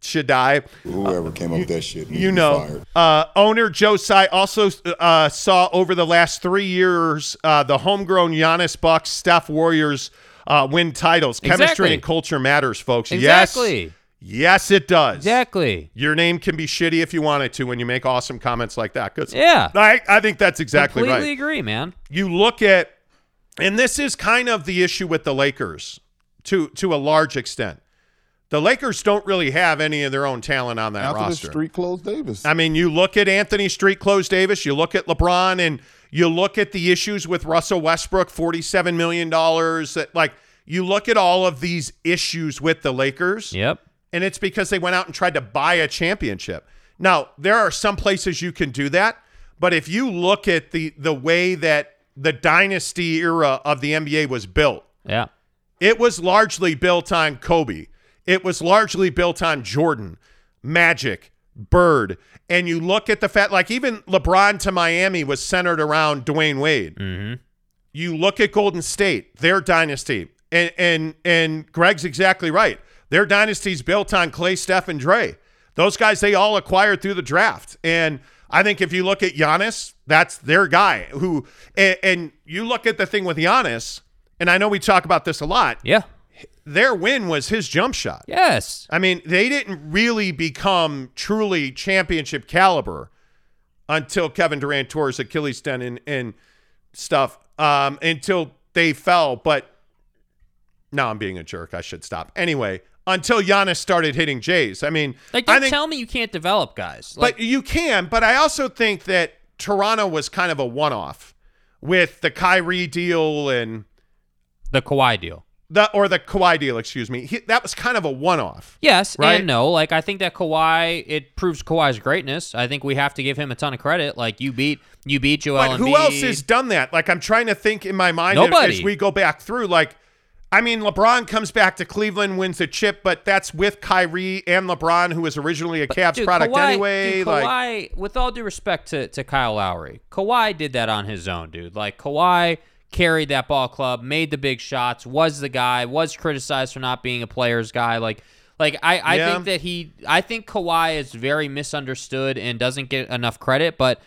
should die. Whoever came up with that shit, You know, uh, owner Joe Tsai also uh, saw over the last three years uh, the homegrown Giannis Bucks, Steph Warriors uh, win titles. Exactly. Chemistry and culture matters, folks. Exactly. Yes, yes, it does. Exactly. Your name can be shitty if you want it to when you make awesome comments like that. 'Cause Yeah. I, I think that's exactly right. Completely right. agree, man. You look at, and this is kind of the issue with the Lakers to to a large extent. The Lakers don't really have any of their own talent on that After the roster. Street Clothes Davis. I mean, you look at Anthony Street Clothes Davis, you look at LeBron, and you look at the issues with Russell Westbrook, $47 million. That, like, you look at all of these issues with the Lakers, Yep. And it's because they went out and tried to buy a championship. Now, there are some places you can do that, but if you look at the the way that the dynasty era of the NBA was built, Yeah. it was largely built on Kobe. It was largely built on Jordan, Magic, Bird. And you look at the fact, like even LeBron to Miami was centered around Dwyane Wade. Mm-hmm. You look at Golden State, their dynasty, and and and Greg's exactly right. Their dynasty's built on Clay, Steph, and Dre. Those guys they all acquired through the draft. And I think if you look at Giannis, that's their guy. Who and, and you look at the thing with Giannis, and I know we talk about this a lot Yeah. their win was his jump shot. Yes. I mean, they didn't really become truly championship caliber until Kevin Durant tore his Achilles tendon and stuff um, until they fell. But now I'm being a jerk. I should stop. Anyway, until Giannis started hitting Jays. I mean, Like, don't think, tell me you can't develop guys. Like, but you can. But I also think that Toronto was kind of a one-off with the Kyrie deal and the Kawhi deal. the or the Kawhi deal. Excuse me. He, that was kind of a one-off. Yes Right? and no. Like I think that Kawhi it proves Kawhi's greatness. I think we have to give him a ton of credit. Like you beat you beat Joel But who Embiid. else has done that? Like I'm trying to think in my mind Nobody. as we go back through. Like, I mean, LeBron comes back to Cleveland, wins a chip, but that's with Kyrie and LeBron, who was originally a Cavs Dude, product Kawhi, anyway. dude, like, with all due respect to, to Kyle Lowry, Kawhi did that on his own, dude. Like Kawhi carried that ball club, made the big shots, was the guy, was criticized for not being a player's guy. Like, like I, I Yeah. think that he, I think Kawhi is very misunderstood and doesn't get enough credit, but.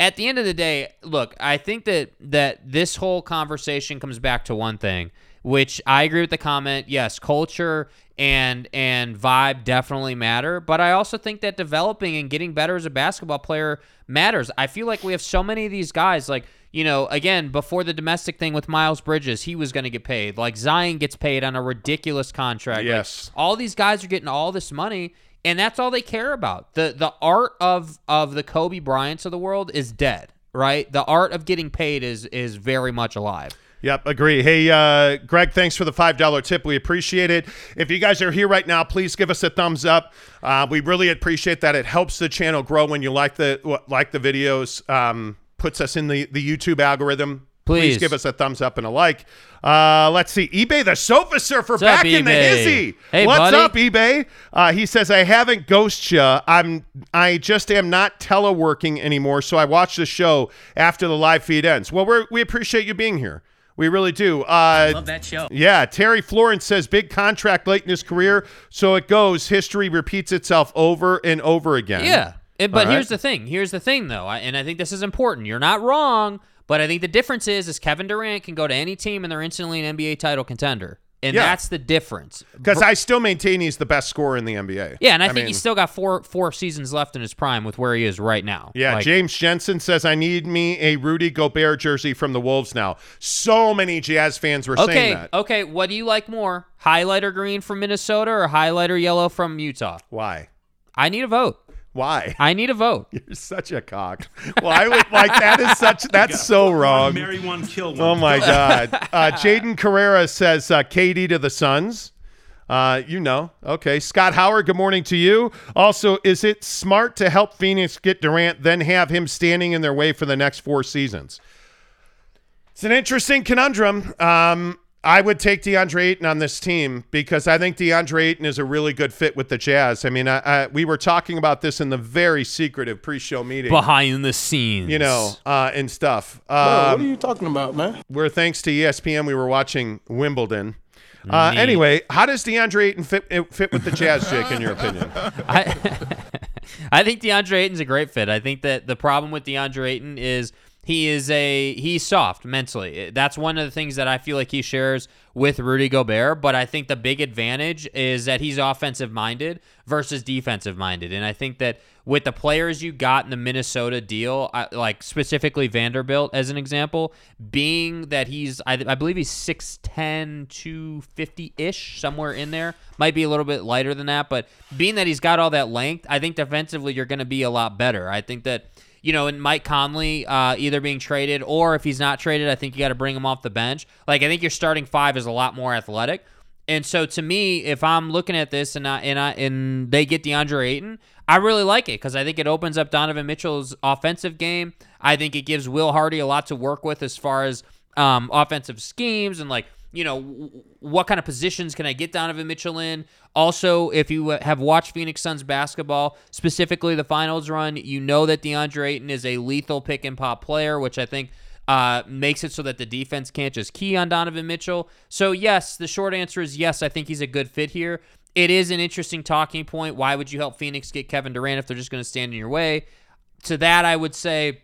At the end of the day, look, I think that that this whole conversation comes back to one thing, which I agree with the comment. Yes, culture and and vibe definitely matter, but I also think that developing and getting better as a basketball player matters. I feel like we have so many of these guys like you know, again, before the domestic thing with Miles Bridges, he was going to get paid. Like Zion gets paid on a ridiculous contract. Like, Yes. all these guys are getting all this money, and that's all they care about. the The art of of the Kobe Bryants of the world is dead. Right, the art of getting paid is is very much alive. Yep, agree. Hey, uh, Greg, thanks for the $5 tip. We appreciate it. If you guys are here right now, please give us a thumbs up. Uh, we really appreciate that. It helps the channel grow when you like the like the videos. Um, puts us in the, the YouTube algorithm. Please. give us a thumbs up and a like. Uh, let's see. eBay the sofa surfer What's back up, in the hizzy. Hey, What's buddy. up, eBay? Uh, he says I haven't ghosted you. I'm I just am not teleworking anymore, so I watch the show after the live feed ends. Well, we we appreciate you being here. We really do. Uh, Love that show. yeah, Terry Florence says big contract late in his career, so it goes. History repeats itself over and over again. Yeah. It- but right. here's the thing. Here's the thing, though, I, and I think this is important. You're not wrong, but I think the difference is, is Kevin Durant can go to any team and they're instantly an NBA title contender, and Yeah. that's the difference. because I still maintain he's the best scorer in the NBA. Yeah, and I, think mean, he's still got four four seasons left in his prime with where he is right now. Yeah, Like, James Jensen says I need me a Rudy Gobert jersey from the Wolves now. So many Jazz fans were saying Okay, that. okay. What do you like more, highlighter green from Minnesota or highlighter yellow from Utah? Why? I need a vote. Why? I need a vote. You're such a cock. Why would like that is such that's so wrong. Marry one, kill one. Oh my God. Uh, Jaden Carrera says uh, KD to the Suns. Uh, you know. Okay. Scott Howard, good morning to you. Also, is it smart to help Phoenix get Durant, then have him standing in their way for the next four seasons? It's an interesting conundrum. Um, I would take DeAndre Ayton on this team because I think DeAndre Ayton is a really good fit with the Jazz. I mean, I, I, we were talking about this in the very secretive pre-show meeting, Behind the scenes, you know, uh, and stuff. Bro, what Um, are you talking about, man? where thanks to ESPN we were watching Wimbledon. Uh, anyway, how does DeAndre Ayton fit fit with the Jazz, Jake? In your opinion? I, I think DeAndre Ayton's a great fit. I think that the problem with DeAndre Ayton is he is a he's soft mentally. Eh, that's one of the things that I feel like he shares with Rudy Gobert. But I think the big advantage is that he's offensive minded versus defensive minded, and I think that with the players you got in the Minnesota deal, I- like specifically Vanderbilt as an example, being that he's I, I believe he's 6'10", 250 ish somewhere in there, might be a little bit lighter than that, but being that he's got all that length, I think defensively you're going to be a lot better. I think that you know, and Mike Conley uh, either being traded or if he's not traded, I think you got to bring him off the bench. Like I think your starting five is a lot more athletic. And so to me, if I'm looking at this and I, and I, and they get DeAndre Ayton, I really like it because I think it opens up Donovan Mitchell's offensive game. I think it gives Will Hardy a lot to work with as far as um, offensive schemes and like you know what kind of positions can I get Donovan Mitchell in. Also, if you uh, have watched Phoenix Suns basketball, specifically the finals run, you know that DeAndre Ayton is a lethal pick and pop player, which I think uh, makes it so that the defense can't just key on Donovan Mitchell. So, yes, the short answer is yes, I think he's a good fit here. It is an interesting talking point. Why would you help Phoenix get Kevin Durant if they're just going to stand in your way? To that, I would say,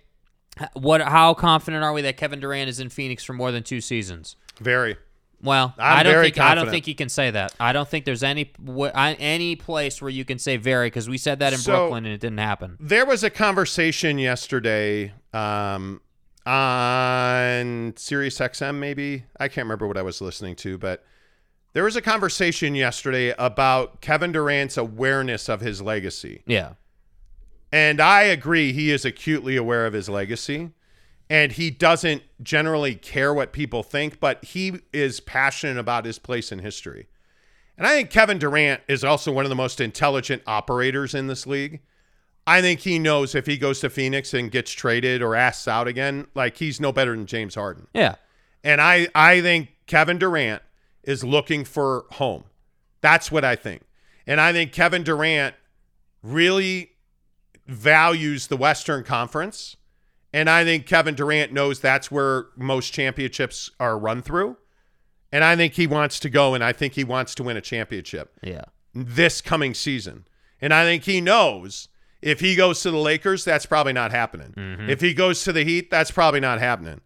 what? How confident are we that Kevin Durant is in Phoenix for more than two seasons? Very. Well, I'm I don't very think I don't think you can say that. I don't think there's any any place where you can say very because we said that in So- Brooklyn and it didn't happen. There was a conversation yesterday um, on Sirius XM, maybe. I can't remember what I was listening to, but there was a conversation yesterday about Kevin Durant's awareness of his legacy. Yeah, And I agree, he is acutely aware of his legacy. And he doesn't generally care what people think, but he is passionate about his place in history. And I think Kevin Durant is also one of the most intelligent operators in this league. I think he knows if he goes to Phoenix and gets traded or asks out again, like he's no better than James Harden. yeah, And I, I think Kevin Durant is looking for home. That's what I think. And I think Kevin Durant really values the Western Conference. And I think Kevin Durant knows that's where most championships are run through. And I think he wants to go and I think he wants to win a championship yeah. this coming season. And I think he knows if he goes to the Lakers, that's probably not happening. Mm-hmm. If he goes to the Heat, that's probably not happening.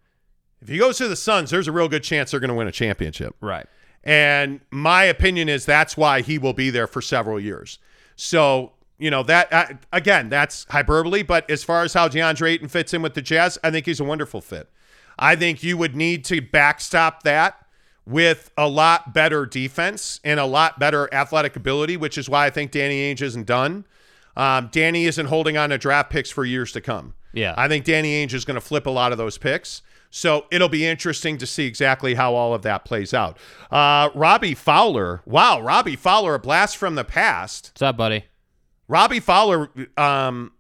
If he goes to the Suns, there's a real good chance they're going to win a championship. Right. And my opinion is that's why he will be there for several years. So, you know, that uh, again, that's hyperbole, but as far as how DeAndre Ayton fits in with the Jazz, I think he's a wonderful fit. I think you would need to backstop that with a lot better defense and a lot better athletic ability, which is why I think Danny Ainge isn't done. Um, Danny isn't holding on to draft picks for years to come. Yeah. I think Danny Ainge is going to flip a lot of those picks. So it'll be interesting to see exactly how all of that plays out. Uh, Robbie Fowler. Wow, Robbie Fowler, a blast from the past. What's up, buddy? Robbie Fowler, um,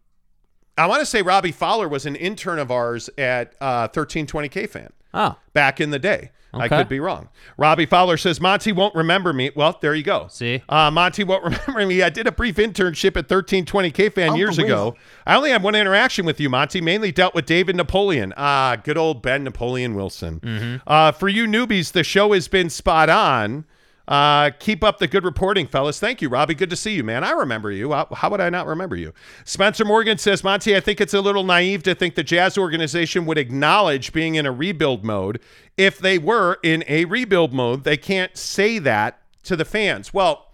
I want to say Robbie Fowler was an intern of ours at uh, 1320 KFAN Oh, back in the day. I could be wrong. Robbie Fowler says Monty won't remember me. Well, there you go. See? uh, Monty won't remember me. I did a brief internship at 1320 KFAN years ago. I only had one interaction with you, Monty. Mainly dealt with David Napoleon. Ah, good old Ben Napoleon Wilson. Mm-hmm. Uh, for you newbies, the show has been spot on. Uh, keep up the good reporting, fellas. Thank you, Robbie. Good to see you, man. I remember you. How, how would I not remember you? Spencer Morgan says, Monty, I think it's a little naive to think the Jazz organization would acknowledge being in a rebuild mode. If they were in a rebuild mode, they can't say that to the fans. Well,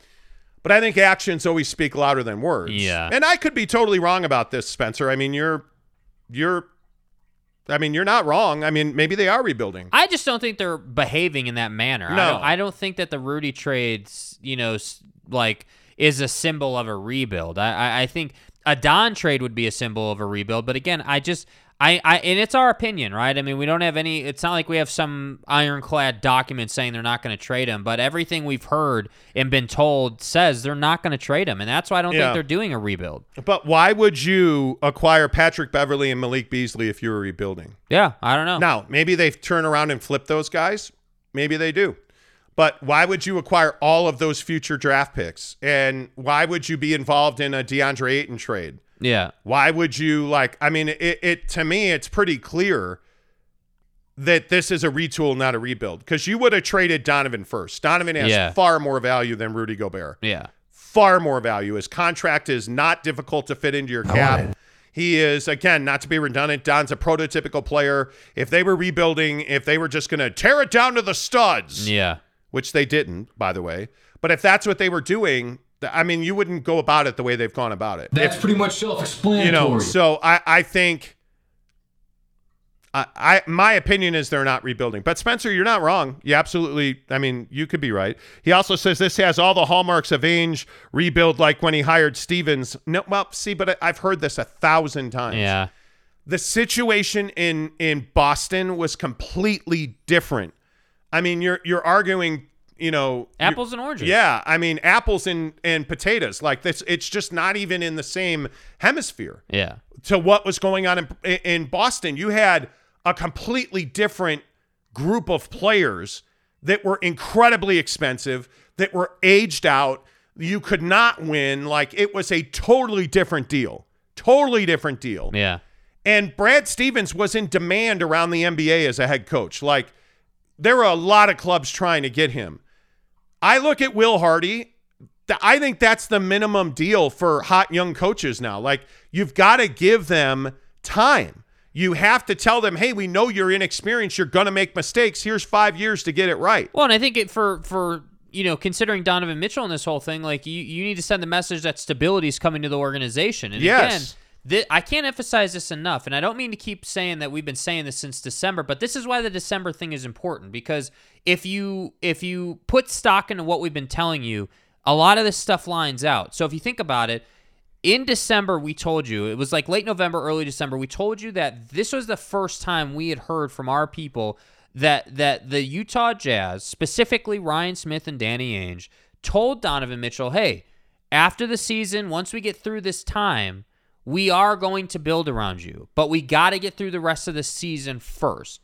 but I think actions always speak louder than words. Yeah. And I could be totally wrong about this, Spencer. I mean, you're, you're, I mean, you're not wrong. I mean, maybe they are rebuilding. I just don't think they're behaving in that manner. I No. don't, I don't think that the Rudy trades, you know, like is a symbol of a rebuild. I, I, I think a Don trade would be a symbol of a rebuild. But again, I just, I, I, and it's our opinion, right? I mean, we don't have any. It's not like we have some ironclad document saying they're not going to trade him. But everything we've heard and been told says they're not going to trade him, and that's why I don't Yeah. think they're doing a rebuild. But why would you acquire Patrick Beverley and Malik Beasley if you were rebuilding? Yeah, I don't know. Now, maybe they turn around and flip those guys. Maybe they do. But why would you acquire all of those future draft picks? And why would you be involved in a DeAndre Ayton trade? Yeah, Why would you like? I mean, it, it to me, it's pretty clear that this is a retool, not a rebuild. Because you would have traded Donovan first. Donovan has Yeah. far more value than Rudy Gobert. Yeah. Far more value. His contract is not difficult to fit into your cap. He is, again, not to be redundant, Don's a prototypical player. If they were rebuilding, if they were just going to tear it down to the studs, Yeah. Which they didn't, by the way, but if that's what they were doing, I mean, you wouldn't go about it the way they've gone about it. That's pretty much self-explanatory. You know so i i think I, I my opinion is they're not rebuilding but spencer you're not wrong you absolutely i mean you could be right he also says this has all the hallmarks of Ainge rebuild like when he hired stevens no well see but I- i've heard this a thousand times Yeah. the situation in in Boston was completely different. I mean, you're you're arguing, you know, Apples and oranges. Yeah, I mean, apples and and potatoes. Like this, it's just not even in the same hemisphere Yeah. to what was going on in in Boston. You had a completely different group of players that were incredibly expensive, that were aged out. You could not win. Like it was a totally different deal. Totally different deal. Yeah. And Brad Stevens was in demand around the NBA as a head coach. Like there were a lot of clubs trying to get him. I look at Will Hardy. I think that's the minimum deal for hot young coaches now. Like you've got to give them time. You have to tell them, "Hey, we know you're inexperienced. You're going to make mistakes. Here's 5 years to get it right." Well, and I think it for for you know considering Donovan Mitchell in this whole thing, like you you need to send the message that stability is coming to the organization. And Yes. again, thi- I can't emphasize this enough, and I don't mean to keep saying that we've been saying this since December, but this is why the December thing is important because if you if you put stock into what we've been telling you, a lot of this stuff lines out. So if you think about it, in December, we told you, it was like late November, early December, we told you that this was the first time we had heard from our people that that the Utah Jazz, specifically Ryan Smith and Danny Ainge, told Donovan Mitchell, hey, after the season, once we get through this time, we are going to build around you, but we got to get through the rest of the season first.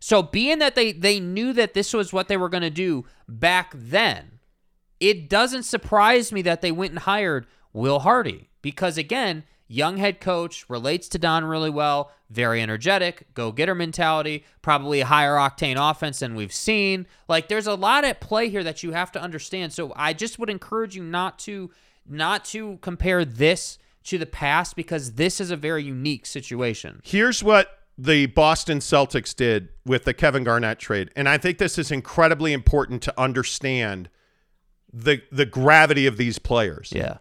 So being that they they knew that this was what they were going to do back then, it doesn't surprise me that they went and hired Will Hardy because again, young head coach relates to Don really well, very energetic, go getter mentality, probably a higher octane offense than we've seen. Like there's a lot at play here that you have to understand. So I just would encourage you not to not to compare this to the past because this is a very unique situation. Here's what the Boston Celtics did with the Kevin Garnett trade, and I think this is incredibly important to understand the the gravity of these players. Yeah.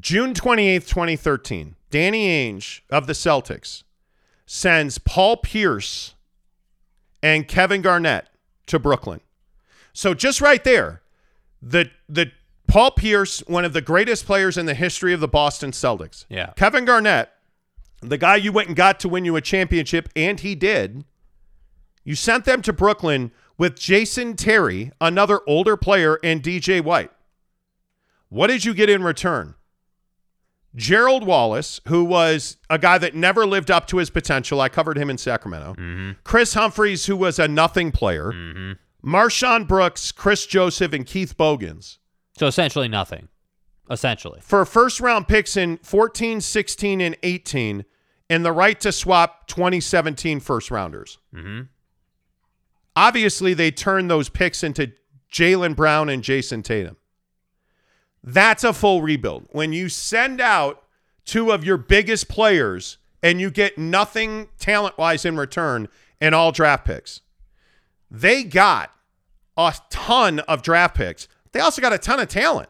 June 28th, 2013, Danny Ainge of the Celtics sends Paul Pierce and Kevin Garnett to Brooklyn. So just right there, the the Paul Pierce, one of the greatest players in the history of the Boston Celtics. Yeah. Kevin Garnett, the guy you went and got to win you a championship, and he did. You sent them to Brooklyn with Jason Terry, another older player, and DJ White. What did you get in return? Gerald Wallace, who was a guy that never lived up to his potential. I covered him in Sacramento. Mm-hmm. Kris Humphries, who was a nothing player. Mm-hmm. MarShon Brooks, Kris Joseph, and Keith Bogans. So essentially nothing. Essentially. For first round picks in 14, 16, and 18, and the right to swap 2017 first rounders. Mm-hmm. Obviously, they turned those picks into Jaylen Brown and Jayson Tatum. That's a full rebuild. When you send out two of your biggest players and you get nothing talent wise in return and all draft picks, they got a ton of draft picks. They also got a ton of talent.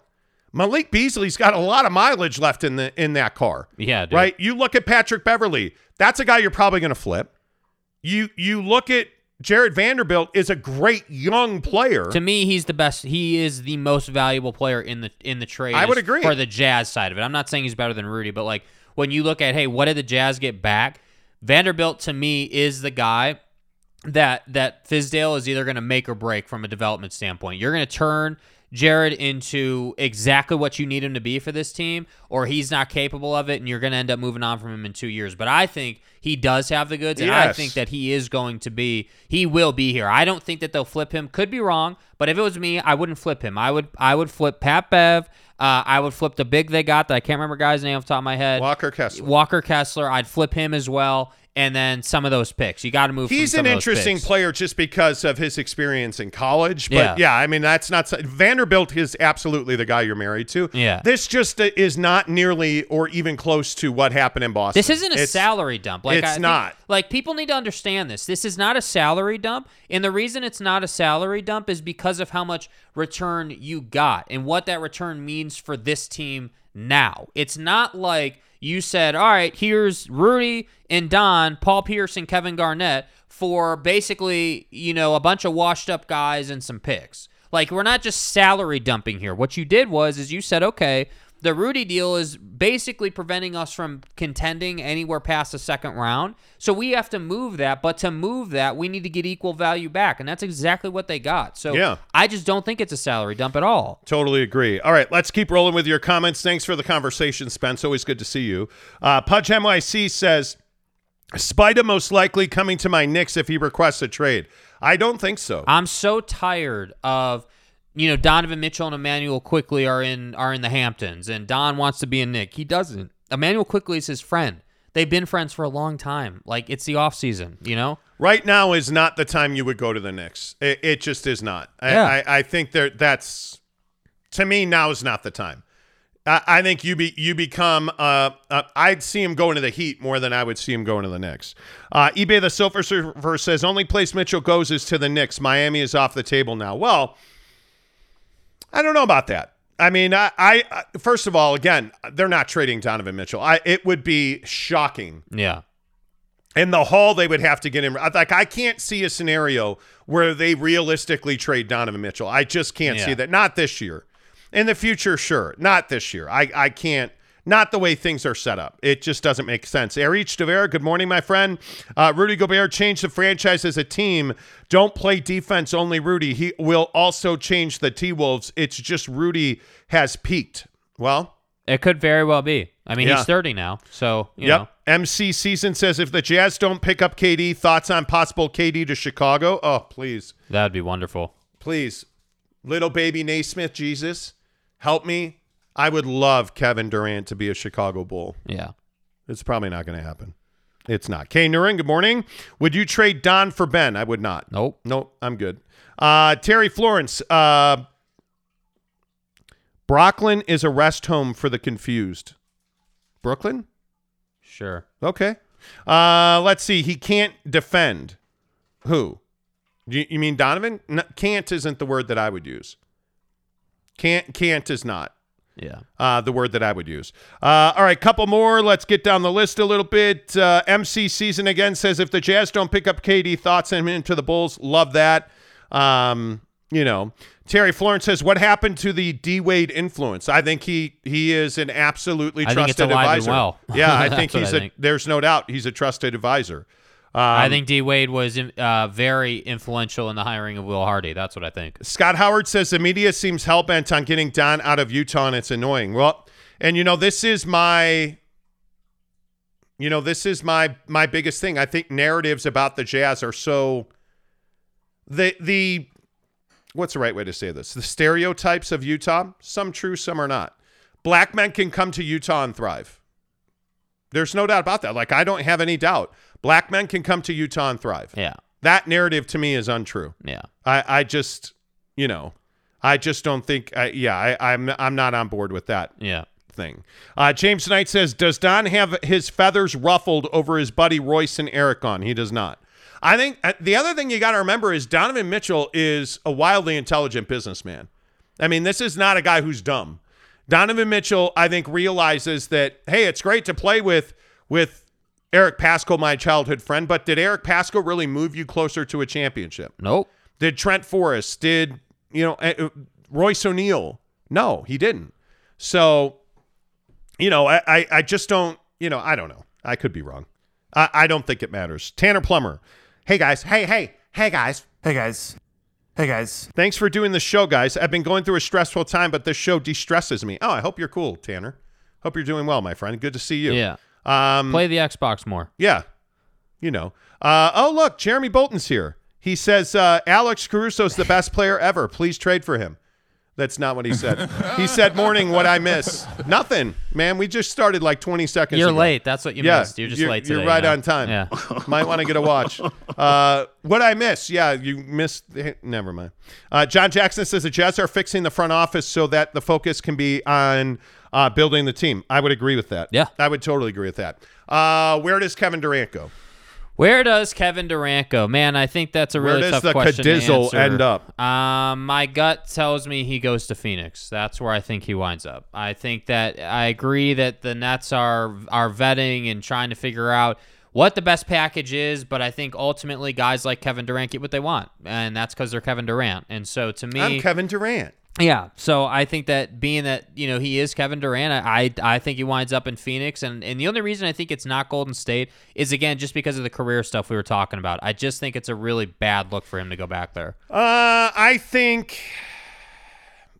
Malik Beasley's got a lot of mileage left in the in that car. Yeah, dude. Right? You look at Patrick Beverley. That's a guy you're probably going to flip. You you look at Jared Vanderbilt is a great young player. To me, he's the best. He is the most valuable player in the in the trade. I would agree. for the Jazz side of it. I'm not saying he's better than Rudy, but like when you look at hey, what did the Jazz get back? Vanderbilt to me is the guy that that Fizdale is either going to make or break from a development standpoint. You're going to turn Jared into exactly what you need him to be for this team, or he's not capable of it, and you're going to end up moving on from him in two years. But I think he does have the goods, and I think that he is going to be. He will be here. I don't think that they'll flip him. Could be wrong, but if it was me, I wouldn't flip him. I would. I would flip Pat Bev. Uh, I would flip the big they got that I can't remember guy's name off the top of my head. Walker Kessler. Walker Kessler. I'd flip him as well. And then some of those picks. You got to move. He's from some an interesting picks. player just because of his experience in college. But Yeah. yeah, I mean that's not Vanderbilt is absolutely the guy you're married to. Yeah. this just uh, is not nearly or even close to what happened in Boston. This isn't a It's- salary dump. Like it's I think- not. Like people need to understand this. This is not a salary dump, and the reason it's not a salary dump is because of how much return you got and what that return means for this team now. It's not like you said, "All right, here's Rudy and Don, Paul Pierce and Kevin Garnett for basically, you know, a bunch of washed up guys and some picks." Like we're not just salary dumping here. What you did was is you said, "Okay, the Rudy deal is basically preventing us from contending anywhere past the second round. So we have to move that. But to move that, we need to get equal value back. And that's exactly what they got. So Yeah. I just don't think it's a salary dump at all. Totally agree. All right, let's keep rolling with your comments. Thanks for the conversation, Spence. Always good to see you. Uh, Pudge NYC says, Spida most likely coming to my Knicks if he requests a trade. I don't think so. I'm so tired of you know Donovan Mitchell and Immanuel Quickley are in are in the Hamptons and Don wants to be a Knick. He doesn't. Immanuel Quickley is his friend. They've been friends for a long time. Like it's the off season, you know? Right now is not the time you would go to the Knicks. It, it just is not. I, Yeah. I, I think there that's to me now is not the time. I, I think you be you become. Uh, uh, I'd see him going to the Heat more than I would see him going to the Knicks. Uh, eBay the Silver Surfer says only place Mitchell goes is to the Knicks. Miami is off the table now. Well, I don't know about that. I mean, I, I first of all, again, they're not trading Donovan Mitchell. I it would be shocking. Yeah. in the haul they would have to get him. Like i can't see a scenario where they realistically trade donovan mitchell. I just can't see that. Not this year. In the future sure. Not this year. I, I can't not the way things are set up it just doesn't make sense erich Tavera, good morning my friend uh, rudy gobert changed the franchise as a team don't play defense only rudy he will also change the t-wolves it's just rudy has peaked well It could very well be. I mean, Yeah. he's 30 now. So, you Yep. know. MC Season says if the Jazz don't pick up KD, thoughts on possible KD to Chicago? Oh, please. That would be wonderful. Please. Little baby Naismith, Jesus, help me. I would love Kevin Durant to be a Chicago Bull. Yeah. It's probably not going to happen. It's not. Kay Nurin, good morning. Would you trade Don for Ben? I would not. Nope. Nope, I'm good. Uh, Terry Florence, uh, Brooklyn is a rest home for the confused. Brooklyn? Sure. Okay. Uh, let's see. He can't defend. Who? You, you mean Donovan? No, can't isn't the word that I would use. Can't can't is not Yeah. uh, the word that I would use. Uh, all right, couple more. Let's get down the list a little bit. Uh, MC season again says if the Jazz don't pick up KD, thoughts him into the Bulls. Love that. Um, you know, Terry Florence says what happened to the D Wade influence. I think he he is an absolutely I think it's trusted advisor. well. Yeah, I think he's I a. think. There's no doubt he's a trusted advisor. Um, I think D Wade was uh, very influential in the hiring of Will Hardy. That's what I think. Scott Howard says the media seems hell bent on getting Don out of Utah, and it's annoying. Well, and you know this is my, you know this is my my biggest thing. I think narratives about the Jazz are so the the what's the right way to say this? The stereotypes of Utah, some true, some are not. Black men can come to Utah and thrive. There's no doubt about that. Like I don't have any doubt. Black men can come to Utah and thrive. Yeah. That narrative to me is untrue. Yeah. I, I just, you know, I just don't think. I, yeah, I, I'm I'm not on board with that Yeah. thing. Uh, James Knight says, does Don have his feathers ruffled over his buddy Royce and Eric on? He does not. I think uh, the other thing you got to remember is Donovan Mitchell is a wildly intelligent businessman. I mean, this is not a guy who's dumb. Donovan Mitchell, I think, realizes that hey, it's great to play with with Eric Paschall, my childhood friend, but did Eric Paschall really move you closer to a championship? Nope. Did Trent Forrest? Did you know uh, uh, Royce O'Neale? No, he didn't. So, you know, I, I, I just don't. You know, I don't know. I could be wrong. I, I don't think it matters. Tanner Plummer. Hey guys. Hey hey hey guys. Hey guys. Hey guys. Thanks for doing the show, guys. I've been going through a stressful time, but this show de-stresses me. Oh, I hope you're cool, Tanner. Hope you're doing well, my friend. Good to see you. Yeah. Um, Play the Xbox more. Yeah. You know. Uh, oh, look, Jeremy Bolton's here. He says uh, Alex Caruso's the best player ever. Please trade for him. That's not what he said. he said, "Morning, what I miss? Nothing, man. We just started like 20 seconds. You're ago. late. That's what you yeah, missed. You're just you're, late You're right you know? on time. Yeah. Might want to get a watch. Uh, what I miss? Yeah, you missed. Never mind. Uh, John Jackson says the Jazz are fixing the front office so that the focus can be on uh, building the team. I would agree with that. Yeah. I would totally agree with that. Uh, where does Kevin Durant go? Where does Kevin Durant go? Man, I think that's a Where really does tough the question to Cadizzle answer. end up? Um, my gut tells me he goes to Phoenix. That's where I think he winds up. I think that I agree that the Nets are are vetting and trying to figure out what the best package is, but I think ultimately guys like Kevin Durant get what they want, and that's because they're Kevin Durant. And so to me, I'm Kevin Durant. Yeah, so I think that being that you know he is Kevin Durant, I I think he winds up in Phoenix, and and the only reason I think it's not Golden State is again just because of the career stuff we were talking about. I just think it's a really bad look for him to go back there. Uh, I think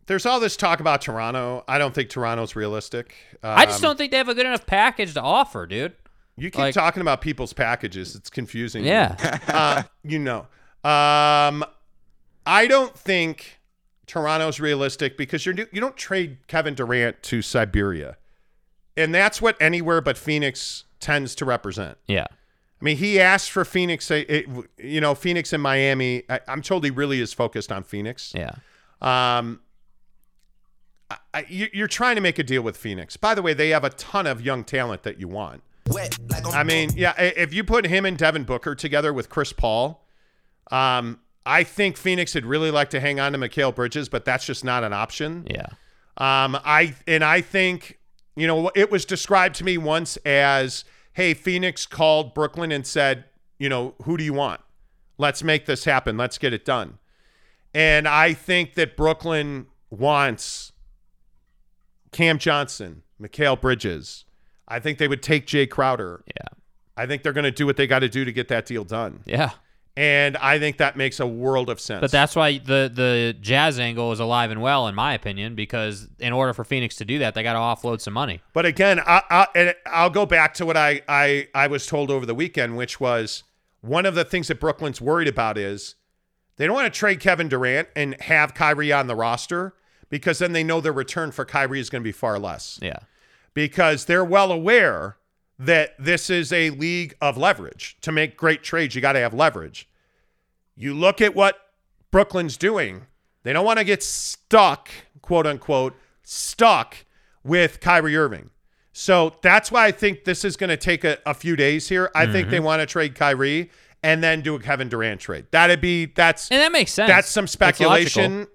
there's all this talk about Toronto. I don't think Toronto's realistic. I just Um, don't think they have a good enough package to offer, dude. You keep like- talking about people's packages. It's confusing. Yeah, uh, you know. Um, I don't think Toronto's realistic because you're you don't trade Kevin Durant to Siberia, and that's what anywhere but Phoenix tends to represent. yeah, I mean, he asked for Phoenix. uh, it- you know, Phoenix and Miami. I, I'm told he really is focused on Phoenix. yeah. Um, I, I, you- you're trying to make a deal with Phoenix. By the way, they have a ton of young talent that you want. I mean, yeah, if you put him and Devin Booker together with Chris Paul, um, I think Phoenix would really like to hang on to Mikal Bridges, but that's just not an option. Yeah. Um, I and I think you know it was described to me once as, "Hey, Phoenix called Brooklyn and said, you know, who do you want? Let's make this happen. Let's get it done." And I think that Brooklyn wants Cam Johnson, Mikal Bridges. I think they would take Jae Crowder. Yeah. I think they're going to do what they got to do to get that deal done. Yeah. And I think that makes a world of sense. But that's why the the Jazz angle is alive and well, in my opinion, because in order for Phoenix to do that, they got to offload some money. But again, I, I, and I'll go back to what I, I, I was told over the weekend, which was one of the things that Brooklyn's worried about is they don't want to trade Kevin Durant and have Kyrie on the roster because then they know their return for Kyrie is going to be far less. Yeah. Because they're well aware that this is a league of leverage. To make great trades, you got to have leverage. You look at what Brooklyn's doing, they don't want to get stuck, quote unquote, stuck with Kyrie Irving. So that's why I think this is going to take a, a few days here. I think they mm-hmm. want to trade Kyrie and then do a Kevin Durant trade. That'd be that's And that makes sense. that's some speculation.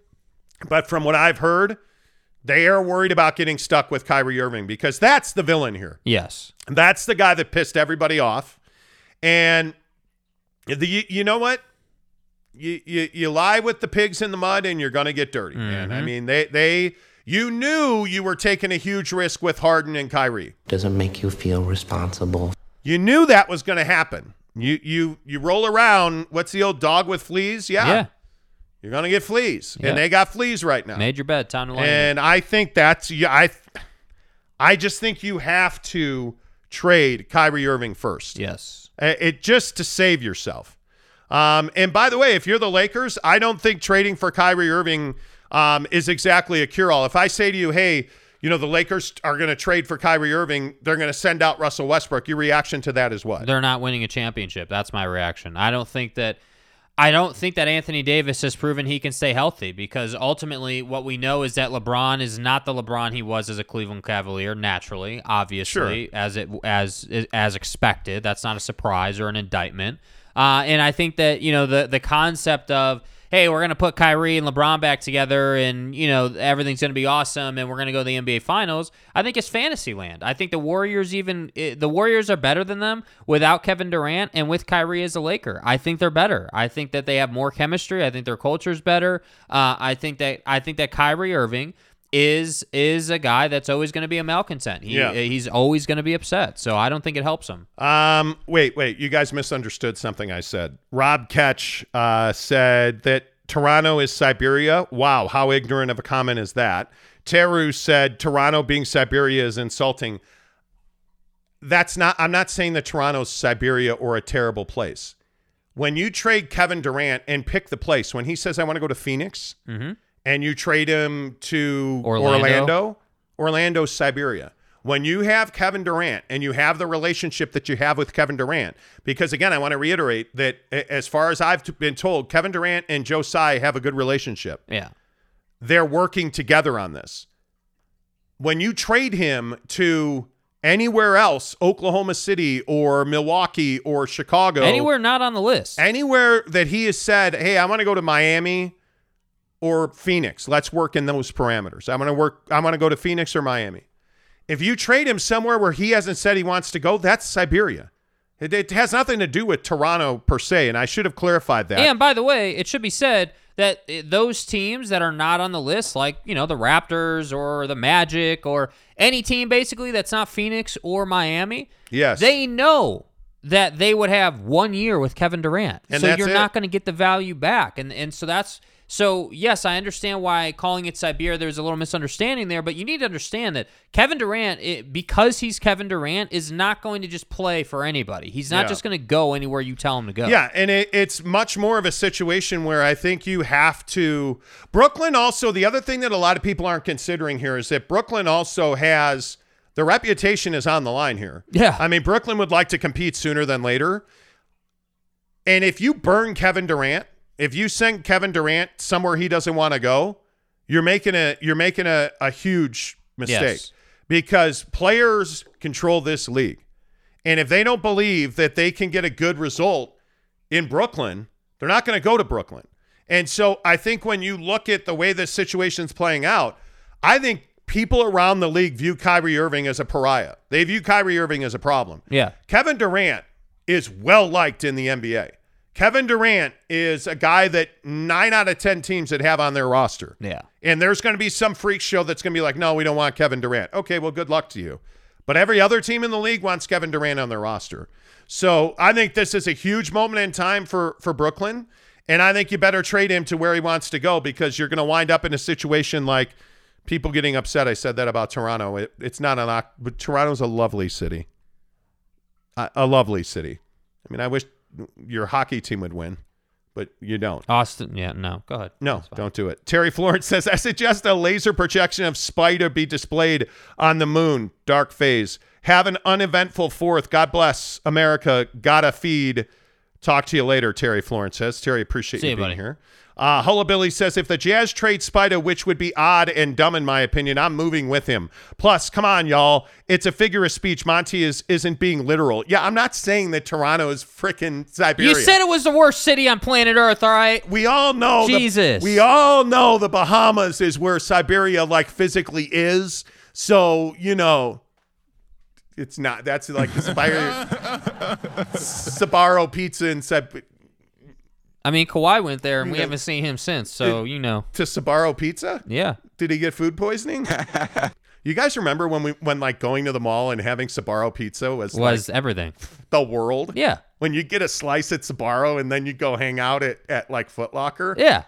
But from what I've heard, they are worried about getting stuck with Kyrie Irving because that's the villain here. Yes. That's the guy that pissed everybody off. And the you know what? You, you you lie with the pigs in the mud and you're gonna get dirty, man. I mm-hmm. mean, they they you knew you were taking a huge risk with Harden and Kyrie. Doesn't make you feel responsible. You knew that was gonna happen. You you you roll around. What's the old dog with fleas? Yeah, Yeah. you're gonna get fleas, Yeah. and they got fleas right now. Made your bed. Time to lie. And I think that's yeah, I I just think you have to trade Kyrie Irving first. Yes. It just to save yourself. Um, and by the way, if you're the Lakers, I don't think trading for Kyrie Irving um, is exactly a cure-all. If I say to you, "Hey, you know the Lakers are going to trade for Kyrie Irving, they're going to send out Russell Westbrook," your reaction to that is what? They're not winning a championship. That's my reaction. I don't think that I don't think that Anthony Davis has proven he can stay healthy because ultimately what we know is that LeBron is not the LeBron he was as a Cleveland Cavalier naturally, obviously, as it as as expected. That's not a surprise or an indictment. Uh, and I think that, you know, the the concept of hey, we're to put Kyrie and LeBron back together and, you know, everything's to be awesome and we're to go to the NBA Finals, I think it's fantasy land. I think the Warriors even, eh, the Warriors are better than them without Kevin Durant and with Kyrie as a Laker. I think they're better. I think that they have more chemistry. I think their culture's better. Uh, I think that, I think that Kyrie Irving is is a guy that's always going to be a malcontent. He, Yeah. He's always going to be upset. So I don't think it helps him. Um, wait, wait. You guys misunderstood something I said. Rob Ketch uh, said that Toronto is Siberia. Wow, how ignorant of a comment is that? Teru said Toronto being Siberia is insulting. That's not, I'm not saying that Toronto's Siberia or a terrible place. When you trade Kevin Durant and pick the place, when he says, I want to go to Phoenix, and you trade him to Orlando. Orlando, Orlando's Siberia. When you have Kevin Durant and you have the relationship that you have with Kevin Durant, because again, I want to reiterate that as far as I've been told, Kevin Durant and Joe Tsai have a good relationship. Yeah. They're working together on this. When you trade him to anywhere else, Oklahoma City or Milwaukee or Chicago, Anywhere not on the list. anywhere that he has said, "Hey, I want to go to Miami or Phoenix. Let's work in those parameters. I'm going to work. I'm going to go to Phoenix or Miami." If you trade him somewhere where he hasn't said he wants to go, that's Siberia. It, it has nothing to do with Toronto per se, and I should have clarified that. And by the way, it should be said that uh, those teams that are not on the list, like, you know, the Raptors or the Magic or any team basically that's not Phoenix or Miami, Yes. they know that they would have one year with Kevin Durant. And so you're it. not going to get the value back. And and so that's so yes, I understand why calling it Siberia there's a little misunderstanding there, but you need to understand that Kevin Durant it, because he's Kevin Durant is not going to just play for anybody. He's not Yeah. just going to go anywhere you tell him to go. Yeah, and it, it's much more of a situation where I think you have to. Brooklyn also, the other thing that a lot of people aren't considering here is that Brooklyn also has the reputation is on the line here. Yeah. I mean, Brooklyn would like to compete sooner than later. And if you burn Kevin Durant, if you send Kevin Durant somewhere he doesn't want to go, you're making a you're making a, a huge mistake Yes. because players control this league. And if they don't believe that they can get a good result in Brooklyn, they're not going to go to Brooklyn. And so I think when you look at the way this situation's playing out, I think people around the league view Kyrie Irving as a pariah. They view Kyrie Irving as a problem. Yeah. Kevin Durant is well liked in the NBA. Kevin Durant is a guy that nine out of 10 teams that have on their roster. Yeah. And there's going to be some freak show that's going to be like, no, we don't want Kevin Durant. Okay, well, good luck to you. But every other team in the league wants Kevin Durant on their roster. So I think this is a huge moment in time for for Brooklyn. And I think you better trade him to where he wants to go because you're going to wind up in a situation like people getting upset. I said that about Toronto. It, it's not an, but Toronto's a lovely city. A, a lovely city. I mean, I wish your hockey team would win, but you don't. Austin, yeah, no. Go ahead. No, don't do it. Terry Florence says, I suggest a laser projection of Spider be displayed on the moon, dark phase. Have an uneventful fourth. God bless America. Gotta feed. Talk to you later, Terry Florence says. Terry, appreciate See you you, being buddy. here. Uh, Hullabilly says, if the Jazz trade Spider, which would be odd and dumb in my opinion, I'm moving with him. Plus, come on, y'all. It's a figure of speech. Monty is, isn't being literal. Yeah, I'm not saying that Toronto is freaking Siberia. You said it was the worst city on planet Earth, all right? We all know the- Jesus. we all know the Bahamas is where Siberia like physically is. So, you know, it's not that's like the Siberia Sbarro pizza in Sib- I mean, Kawhi went there, and we haven't seen him since. So you know, to Sbarro pizza? yeah. Did he get food poisoning? you guys remember when we when like going to the mall and having Sbarro pizza was, Was like everything? the world? Yeah, When you get a slice at Sbarro and then you go hang out at, at like Foot Locker? yeah.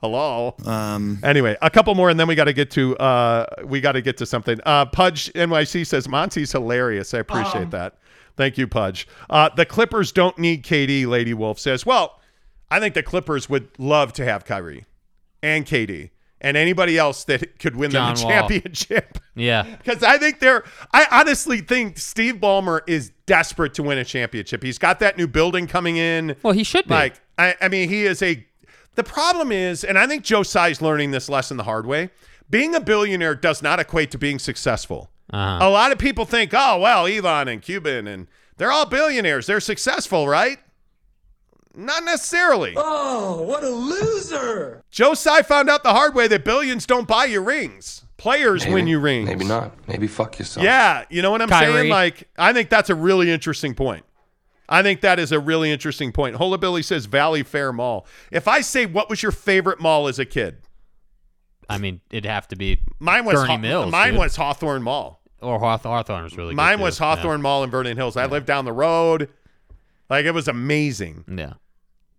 Hello. Um, Anyway, a couple more, and then we got to get to uh, we got to get to something. Uh, Pudge NYC says Monty's hilarious. I appreciate that. Thank you, Pudge. Uh, the Clippers don't need KD. Lady Wolf says, well, I think the Clippers would love to have Kyrie and KD and anybody else that could win them John the Wall. championship. Yeah. Because I think they're, I honestly think Steve Ballmer is desperate to win a championship. He's got that new building coming in. Well, he should be. Like, I, I mean, he is a. The problem is, and I think Joe Tsai's learning this lesson the hard way. Being a billionaire does not equate to being successful. Uh-huh. A lot of people think, oh well, Elon and Cuban and they're all billionaires. They're successful, right? Not necessarily. Oh, what a loser! Joe Tsai found out the hard way that billions don't buy you rings. Players win you rings. Maybe not. Maybe fuck yourself. Yeah, you know what I'm Kyrie. saying? Like, I think that's a really interesting point. I think that is a really interesting point. Hola Billy says Valley Fair Mall. If I say what was your favorite mall as a kid, I mean, it'd have to be mine was Gurnee Haw- Mills. mine dude. was Hawthorn Mall. or Hawth- Hawthorn was really good. Mine too. was Yeah. Hawthorn Mall in Vernon Hills. I lived down the road. Like it was amazing. Yeah.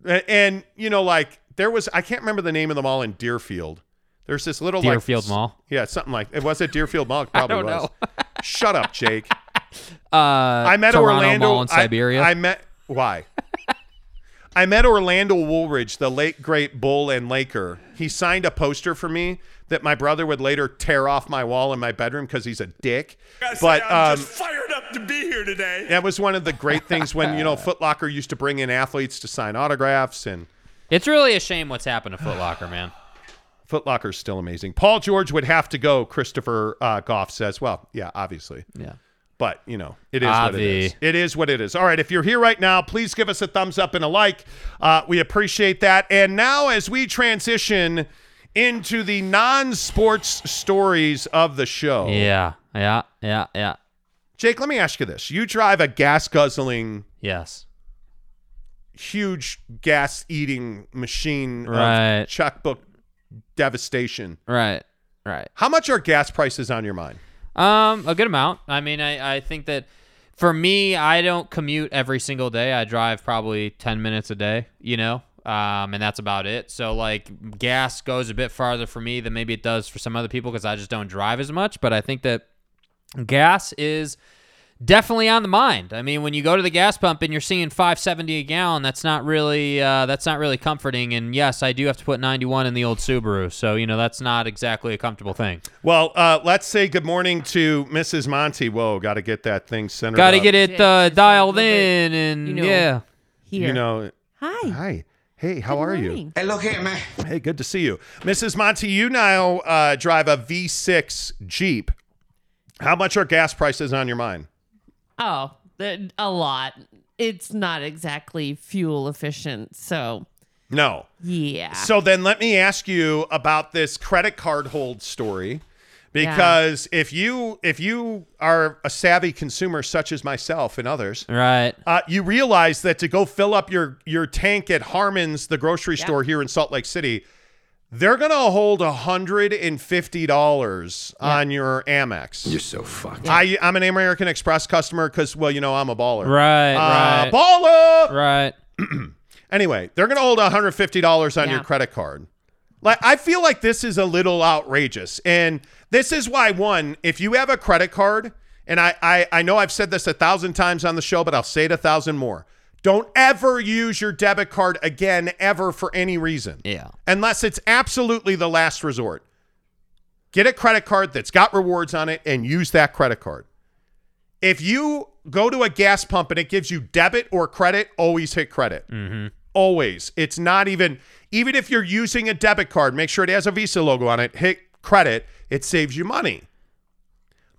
And, you know, like there was I can't remember the name of the mall in Deerfield. There's this little Deerfield s- Mall? Yeah, something like it was at Deerfield Mall. It probably don't was. know. Shut up, Jake. Uh, I met Toronto Orlando Mall in I- Siberia. I, met why? I met Orlando Woolridge, the late great bull and Laker. He signed a poster for me that my brother would later tear off my wall in my bedroom because he's a dick. But um, just fired up to be here today. that was one of the great things when you know Foot Locker used to bring in athletes to sign autographs, and It's really a shame what's happened to Foot Locker, man. Foot Locker's still amazing. Paul George would have to go. Christopher uh, Goff says, "Well, yeah, obviously." Yeah. But, you know, it is what it Avi. is. It is what it is. All right, if you're here right now, please give us a thumbs up and a like. Uh, we appreciate that. And now, as we transition into the non sports stories of the show, Yeah. Yeah. Yeah. Yeah. Jake, let me ask you this. You drive a gas guzzling, Yes. huge gas eating machine Right. checkbook devastation. Right. Right. How much are gas prices on your mind? Um, a good amount. I mean, I, I think that for me, I don't commute every single day. I drive probably 10 minutes a day, you know? Um, and that's about it. So, like, gas goes a bit farther for me than maybe it does for some other people because I just don't drive as much. But I think that gas is definitely on the mind. I mean, when you go to the gas pump and you're seeing 570 a gallon, that's not really uh, that's not really comforting. And yes, I do have to put 91 in the old Subaru, so you know that's not exactly a comfortable thing. Well, uh, let's say good morning to Mrs. Monty. Whoa, got to get that thing centered. Got to get it uh, dialed in, and you know, yeah, Here. You know, Hi. hi. Hey, how are you? Hey, look here, man. Hey, good to see you. Mrs. Monty, you now uh, drive a V6 Jeep. How much are gas prices on your mind? Oh, a lot. It's not exactly fuel efficient. So, No. yeah. So then let me ask you about this credit card hold story. Because if you if you are a savvy consumer such as myself and others, right. uh, you realize that to go fill up your your tank at Harmon's, the grocery store here in Salt Lake City, they're gonna hold hundred and fifty dollars on your Amex. You're so fucked. I I'm an American Express customer because well, you know I'm a baller. Right, Uh, right. Baller. Right. Anyway, they're gonna hold hundred fifty dollars on Yeah. your credit card. Like I feel like this is a little outrageous, and this is why one, if you have a credit card, and I I, I know I've said this a thousand times on the show, but I'll say it a thousand more. Don't ever use your debit card again, ever for any reason. Yeah. Unless it's absolutely the last resort. Get a credit card that's got rewards on it and use that credit card. If you go to a gas pump and it gives you debit or credit, always hit credit. Mm-hmm. Always. It's not even, even if you're using a debit card, make sure it has a Visa logo on it, hit credit, it saves you money.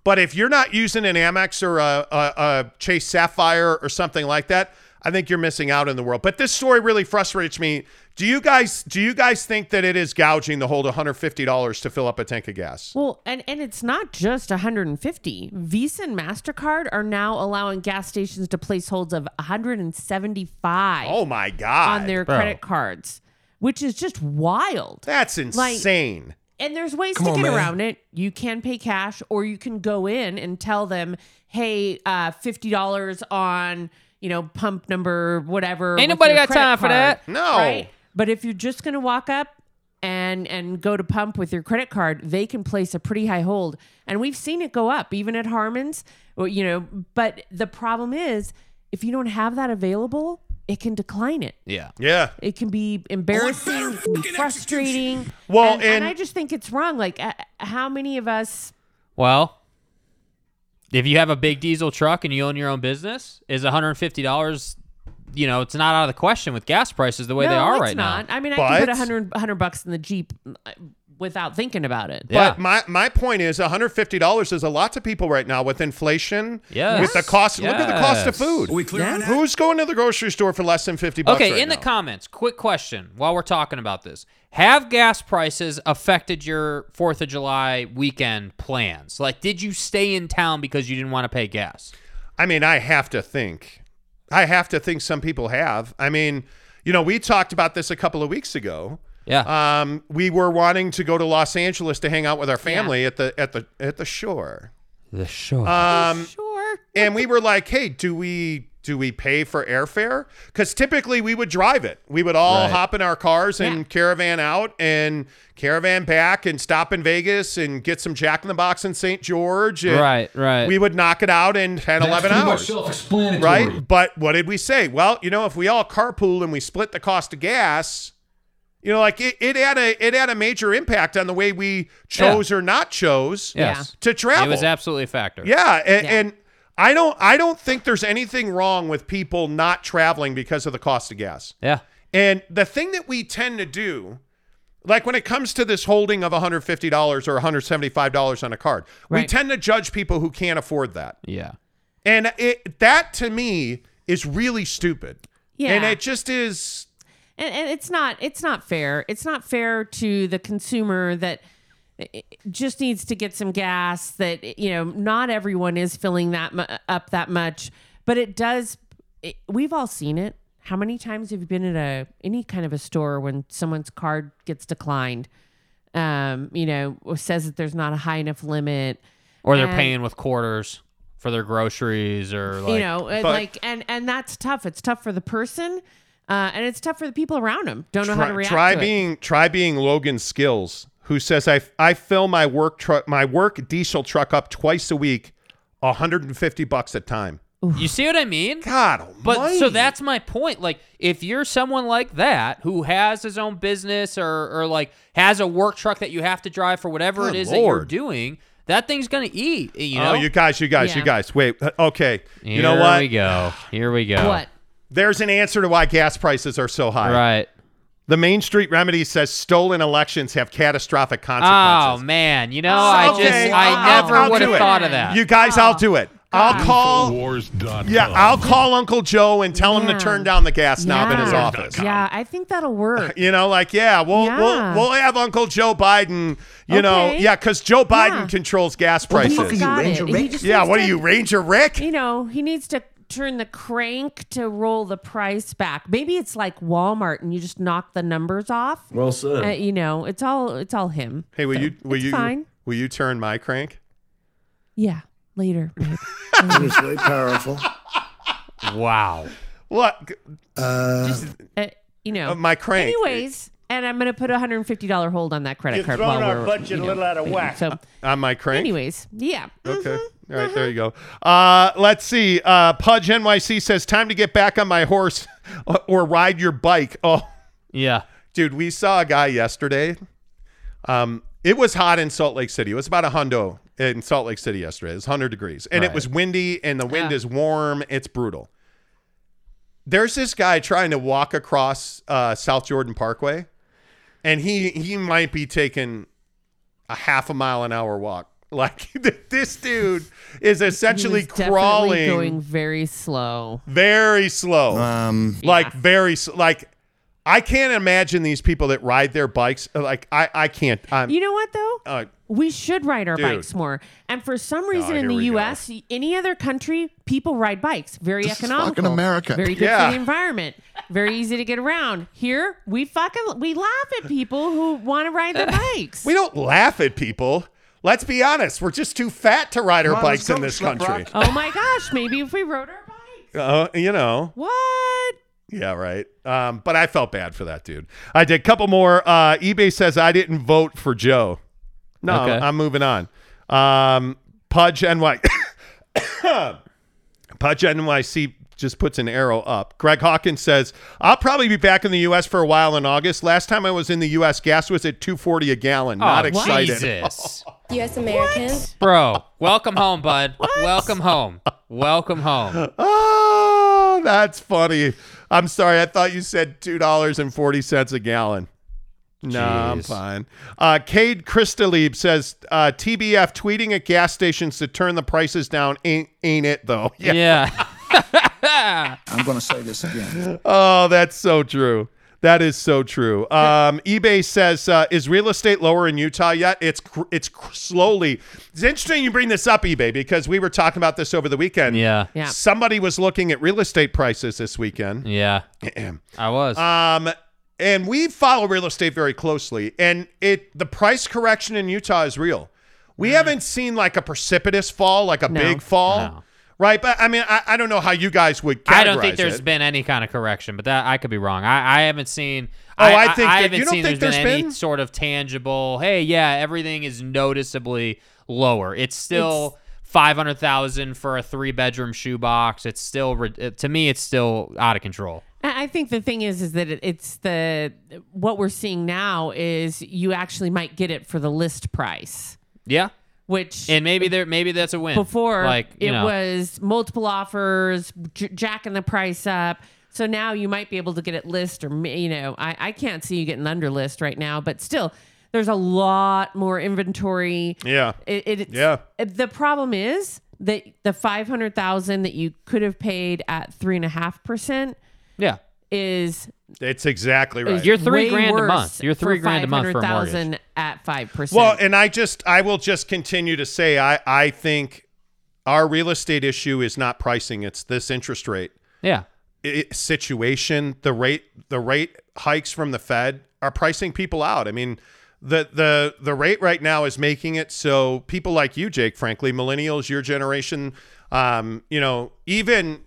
But if you're not using an Amex or a, a, a Chase Sapphire or something like that, I think you're missing out in the world. But this story really frustrates me. Do you guys do you guys think that it is gouging to hold $150 to fill up a tank of gas? Well, and, and it's not just 150. Visa and MasterCard are now allowing gas stations to place holds of 175 Oh my god. on their Bro. credit cards, which is just wild. That's insane. And there's ways Come to on, get man. around it. You can pay cash, or you can go in and tell them, "Hey, uh, fifty dollars on you know pump number whatever." Ain't nobody got credit time for that. No. right? But if you're just gonna walk up and and go to pump with your credit card, they can place a pretty high hold, and we've seen it go up even at Harmon's. You know, but the problem is if you don't have that available, it can decline it. Yeah. yeah. It can be embarrassing, it can be frustrating. Well, and, and and- I just think it's wrong. Like, uh, how many of us? Well, if you have a big diesel truck and you own your own business, is $150, you know, it's not out of the question with gas prices the way no, they are right now. it's right not. now. I mean, I can put But- a hundred hundred bucks in the Jeep uh, without thinking about it. Yeah. But my, my point is $150 is a lot to people right now with inflation. Yes. With the cost look at the cost of Yes. food. we clear on that? Who's going to the grocery store for less than 50 bucks Okay, right in the comments, quick question while we're talking about this. Have gas prices affected your 4th of July weekend plans? Like, did you stay in town because you didn't want to pay gas? I mean, I have to think. I have to think some people have. I mean, you know, we talked about this a couple of weeks ago. Yeah. Um, we were wanting to go to Los Angeles to hang out with our family at the at the at the shore. the shore. Um, Sure. and we were like, "Hey, do we do we pay for airfare? Because typically we would drive it. We would all Right. hop in our cars and Yeah. caravan out and caravan back and stop in Vegas and get some Jack in the Box in St. George. and Right, right. We would knock it out in 10, 11 hours. Right? But what did we say? Well, you know, if we all carpool and we split the cost of gas, you know, like it, it had a it had a major impact on the way we chose or not chose Yes. to travel. It was absolutely a factor. Yeah, and, Yeah. and I don't I don't think there's anything wrong with people not traveling because of the cost of gas. Yeah. And the thing that we tend to do, like when it comes to this holding of $150 or $175 on a card, we tend to judge people who can't afford that. Yeah. And it that to me is really stupid. Yeah. And it just is and, and it's not it's not fair. It's not fair to the consumer that eh, eh just needs to get some gas that eh, you know not everyone is filling that mu- eh, up that much. But it does it, we've all seen it. How many times have you been at a any kind of a store when someone's card gets declined? Um you know says that there's not a high enough limit Or they're And- paying with quarters for their groceries or like you know but- like and and that's tough. It's tough for the person uh, and it's tough for the people around him. don't know how to try, react try to it. being try being Logan Skills, who says I I fill my work truck my work diesel truck up twice a week, 150 bucks a time. You see what I mean? God But almighty. so that's my point. Like, if you're someone like that who has his own business or or like has a work truck that you have to drive for whatever Good it is that you're doing, that thing's gonna eat. You know. Oh, you guys, you guys, you guys. Wait, uh, okay. Here you know what? Here we go. Here we go. what There's an answer to why gas prices are so high. Right. The Main Street Remedy says stolen elections have catastrophic oh, consequences. Oh man, you know, I Okay, just I I'll- never would have thought of that. You guys, I'll do it. I'll call. Wars.com. Yeah, I'll call Uncle Joe and tell him to turn down the gas knob in his office. Yeah, I think that'll work. You know, like yeah, we'll Yeah. we'll we'll have Uncle Joe Biden. You know, yeah, because Joe Biden Yeah. controls gas prices. look at you, Ranger it. Rick. yeah, what to- are you, Ranger Rick? You know, he needs to turn the crank to roll the price back. Maybe it's like Walmart and you just knock the numbers off. Well said. Uh, you know, it's all it's all him. Hey, will So, you will you fine? will you turn my crank? Yeah, later. babe. It's very powerful. wow. What? Uh, you know, Uh, my crank. Anyways, and I'm gonna put a hundred and fifty dollar hold on that credit You're card. throwing while our we're, budget you a little out of whack. So, On my crank. anyways, yeah. Okay. Mm-hmm. All right, there you go. Uh, let's see. Uh, Pudge NYC says, time to get back on my horse or ride your bike. Oh, Yeah. dude, we saw a guy yesterday. Um, it was hot in Salt Lake City. It was about a hundo in Salt Lake City yesterday. It was 100 degrees. And it was windy, and the wind Yeah. is warm. It's brutal. There's this guy trying to walk across uh, South Jordan Parkway, and he he might be taking a half a mile an hour walk. Like this dude is essentially He was crawling going very slow. very slow. Um, like Yeah. very like I can't imagine these people that ride their bikes like I I can't I'm You know what though? uh, We should ride our Dude. bikes more. And for some reason Oh, in the we go. US, any other country, people ride bikes. Very This is economical. fucking America. Very good Yeah. for the environment. Very easy to get around. Here, we fucking we laugh at people who want to ride their bikes. we don't laugh at people. Let's be honest, we're just too fat to ride our Come bikes in this country. Oh my gosh, maybe if we rode our bikes. Uh, you know. What? Yeah, right. Um, but I felt bad for that dude. I did. A couple more. Uh, eBay says I didn't vote for Joe. No, Okay. I'm moving on. Um, Pudge NY. Pudge NYC just puts an arrow up. Greg Hawkins says I'll probably be back in the U.S. for a while in August. Last time I was in the U.S., gas was at 240 a gallon. Not oh, excited. Jesus. U.S. Americans, Bro, welcome home, bud. Welcome home. Welcome home. Oh, that's funny. I'm sorry. I thought you said two dollars and forty cents a gallon. No, I'm fine. Uh, Cade Christalieb says uh, TBF tweeting at gas stations to turn the prices down ain't ain't it though? Yeah. Yeah. I'm going to say this again. Oh, that's so true. That is so true. Um, eBay says, uh, "Is real estate lower in Utah yet?" It's cr- it's cr- slowly. It's interesting you bring this up, eBay, because we were talking about this over the weekend. Yeah. Yeah. Somebody was looking at real estate prices this weekend. Yeah. I was. Um, and we follow real estate very closely, and it the price correction in Utah is real. We haven't seen like a precipitous fall, like a No. big fall, No. Right? But I mean, I, I don't know how you guys would. I don't think categorize there's it. been any kind of correction, but that I could be wrong. I, I haven't seen. Oh, I think I, that- haven't you don't seen think there's there's been any sort of tangible. Hey, yeah, everything is noticeably lower. It's still five hundred thousand for a three bedroom shoebox. It's still to me, it's still out of control. I I think the thing is, is that it's the what we're seeing now is you actually might get it for the list price, Yeah, which and maybe there, maybe that's a win. before like it know, was multiple offers, j- jacking the price up. So now you might be able to get it list, or you know, I, I can't see you getting under list right now, but still, there's a lot more inventory. Yeah. It, it's, Yeah. it- the problem is that the five hundred thousand that you could have paid at three and a half percent yeah. is It's exactly right. You're three way grand a month. You're three grand a month for a mortgage. at five percent. Well, and I just I will just continue to say I I think our real estate issue is not pricing; it's this interest rate Yeah, i- situation. The rate the rate hikes from the Fed are pricing people out. I mean. The, the the rate right now is making it so people like you, Jake, frankly, millennials, your generation, um, you know, even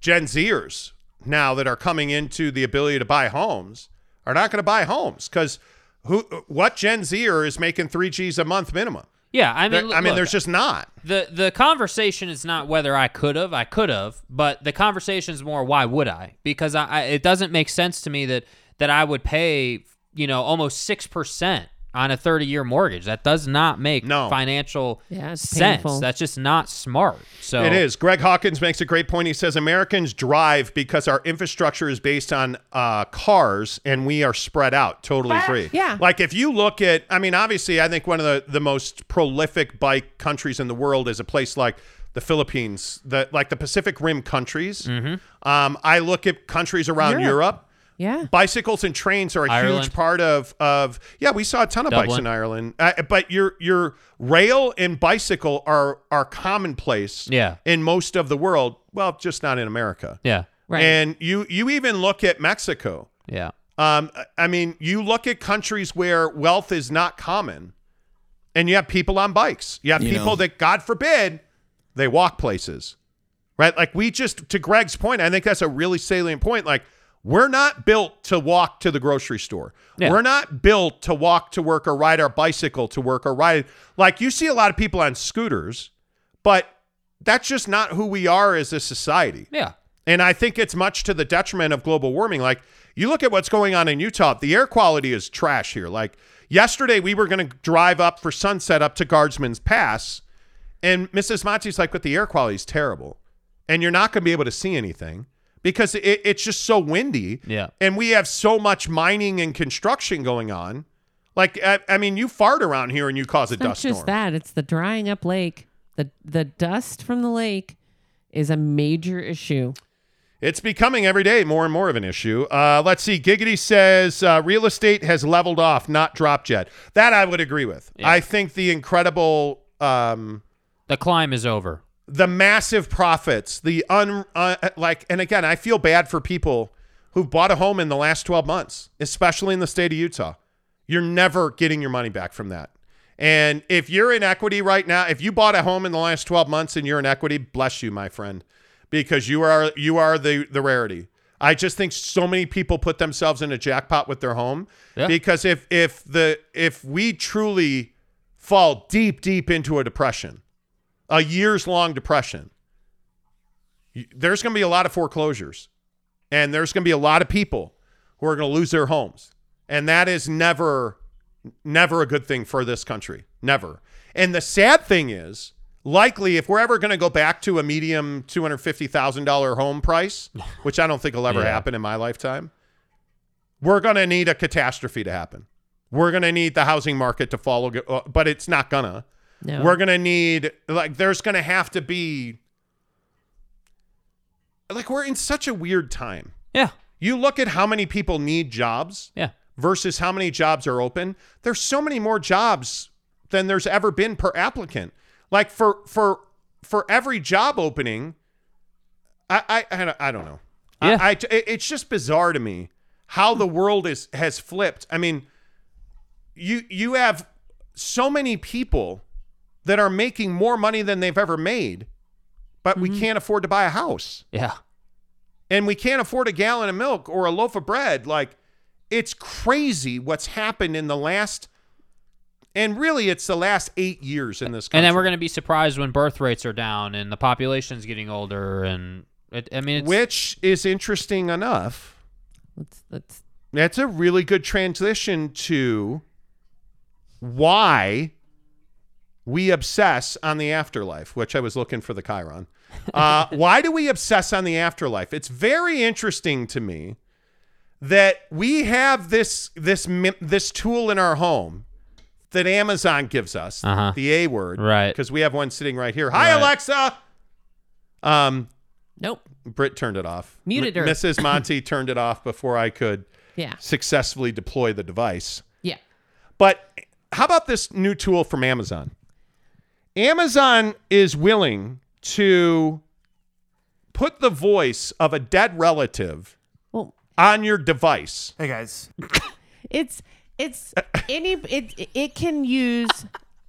Gen Zers now that are coming into the ability to buy homes are not going to buy homes because who what Gen Zer is making three G's a month minimum? yeah. I mean, I mean, look, there's just not. the the conversation is not whether I could have, I could have, but the conversation is more why would I? Because I, I it doesn't make sense to me that that I would pay you know almost six percent on a 30 year mortgage. That does not make No. financial Yeah, sense. painful. That's just not smart. So It is. Greg Hawkins makes a great point. He says Americans drive because our infrastructure is based on uh, cars and we are spread out. Totally agree. Yeah. Like if you look at, I mean, obviously, I think one of the, the most prolific bike countries in the world is a place like the Philippines, the like the Pacific Rim countries. Mm-hmm. Um, I look at countries around Europe. Europe. Yeah. bicycles and trains are a Ireland. huge part of of yeah we saw a ton of bikes in Ireland uh, but your your rail and bicycle are are commonplace Yeah. in most of the world well just not in America yeah, Right. and you you even look at Mexico yeah, um I mean you look at countries where wealth is not common and you have people on bikes you have You people know. that God forbid they walk places right? Like we just, to Greg's point, I think that's a really salient point. Like we're not built to walk to the grocery store. Yeah. We're not built to walk to work or ride our bicycle to work or ride. Like you see a lot of people on scooters, but that's just not who we are as a society. yeah. And I think it's much to the detriment of global warming. Like you look at what's going on in Utah, the air quality is trash here. Like yesterday, we were going to drive up for sunset up to Guardsman's Pass, and Mrs. Monty's like, but the air quality is terrible. And you're not going to be able to see anything because it, it's just so windy. Yeah. And we have so much mining and construction going on. Like, I, I mean, you fart around here and you cause a It's not dust just storm. that; it's the drying up lake. the The dust from the lake is a major issue. It's becoming every day more and more of an issue. Uh, let's see. Giggity says uh, real estate has leveled off, not dropped yet. That I would agree with. I think the incredible, um, The climb is over. The massive profits, the un, uh, like, and again, I feel bad for people who've bought a home in the last 12 months, especially in the state of Utah. You're never getting your money back from that. And if you're in equity right now, if you bought a home in the last 12 months and you're in equity, bless you, my friend, because you are you are the the rarity. I just think so many people put themselves in a jackpot with their home Yeah. because if if the if we truly fall deep deep into a depression, a years long depression, there's going to be a lot of foreclosures and there's going to be a lot of people who are going to lose their homes. And that is never, never a good thing for this country. Never. And the sad thing is, likely, if we're ever going to go back to a medium $250,000 home price, which I don't think will ever Yeah. happen in my lifetime, we're going to need a catastrophe to happen. We're going to need the housing market to follow, uh, but it's not going to. No, We're going to need, like, there's going to have to be, like, we're in such a weird time. Yeah. You look at how many people need jobs Yeah. versus how many jobs are open. There's so many more jobs than there's ever been per applicant. Like for for for every job opening, I I I don't- know. Yeah. I, it- it's just bizarre to me how the world is has flipped. I mean, you you have so many people that are making more money than they've ever made, but we mm-hmm. can't afford to buy a house Yeah. and we can't afford a gallon of milk or a loaf of bread. Like, it's crazy what's happened in the last, and really, it's the last eight years in this country. And then we're going to be surprised when birth rates are down and the population's getting older. And it, I mean, it's, which is interesting enough. Let's let's That's a really good transition to why we obsess on the afterlife, which I was looking for the Chiron. Uh, why do we obsess on the afterlife? It's very interesting to me that we have this this this tool in our home that Amazon gives us, Uh-huh. the A word, Right. Because we have one sitting right here. Hi, Right. Alexa. Um, nope. Britt turned it off. Muted M- her. Mrs. Monty turned it off before I could Yeah. successfully deploy the device. Yeah. But how about this new tool from Amazon? Amazon is willing to put the voice of a dead relative Well, on your device. Hey guys, it's it's any it it can use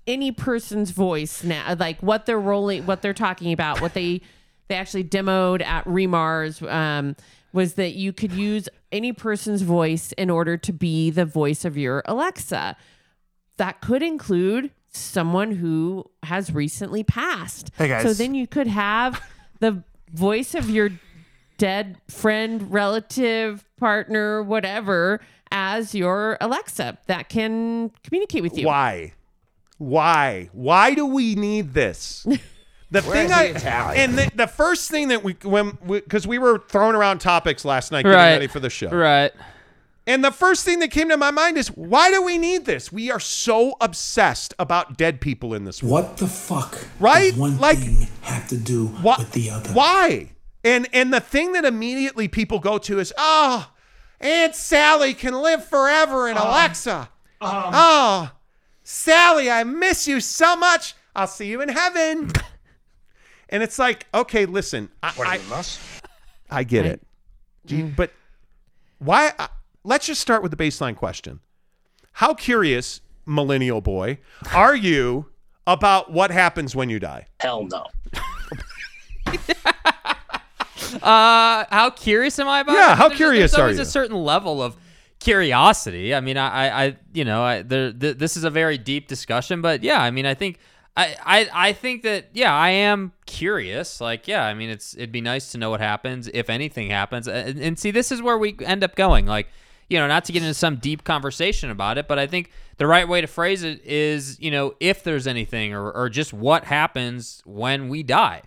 any person's voice now like what they're rolling what they're talking about what they they actually demoed at re:MARS um was that you could use any person's voice in order to be the voice of your alexa that could include someone who has recently passed Hey, guys. so then you could have the voice of your dead friend, relative, partner, whatever, as your Alexa that can communicate with you. Why? Why? Why do we need this? The thing I and the, the first thing that we when because we, were throwing around topics last night getting Right. ready for the show, right. And the first thing that came to my mind is why do we need this? We are so obsessed about dead people in this world. What the fuck? Right? Does one Like- thing have to do Why? with the other? Why? And and the thing that immediately people go to is, oh, Aunt Sally can live forever in ah. Alexa. oh, Sally, I miss you so much. I'll see you in heaven. and it's like, okay, listen, I, I, I get it, Gee, but why? Let's just start with the baseline question: How curious, millennial boy, are you about what happens when you die? Hell no. Uh, how curious am I about? Yeah, it? how There's- curious there's are always you? a certain level of curiosity. I mean, I, I, I you know, I, there, th- this is a very deep discussion, but yeah, I mean, I think, I, I, I think that, yeah, I am curious. Like, yeah, I mean, it's, it'd be nice to know what happens if anything happens, and, and see, this is where we end up going. Like, you know, not to get into some deep conversation about it, but I think the right way to phrase it is, you know, if there's anything or, or just what happens when we die.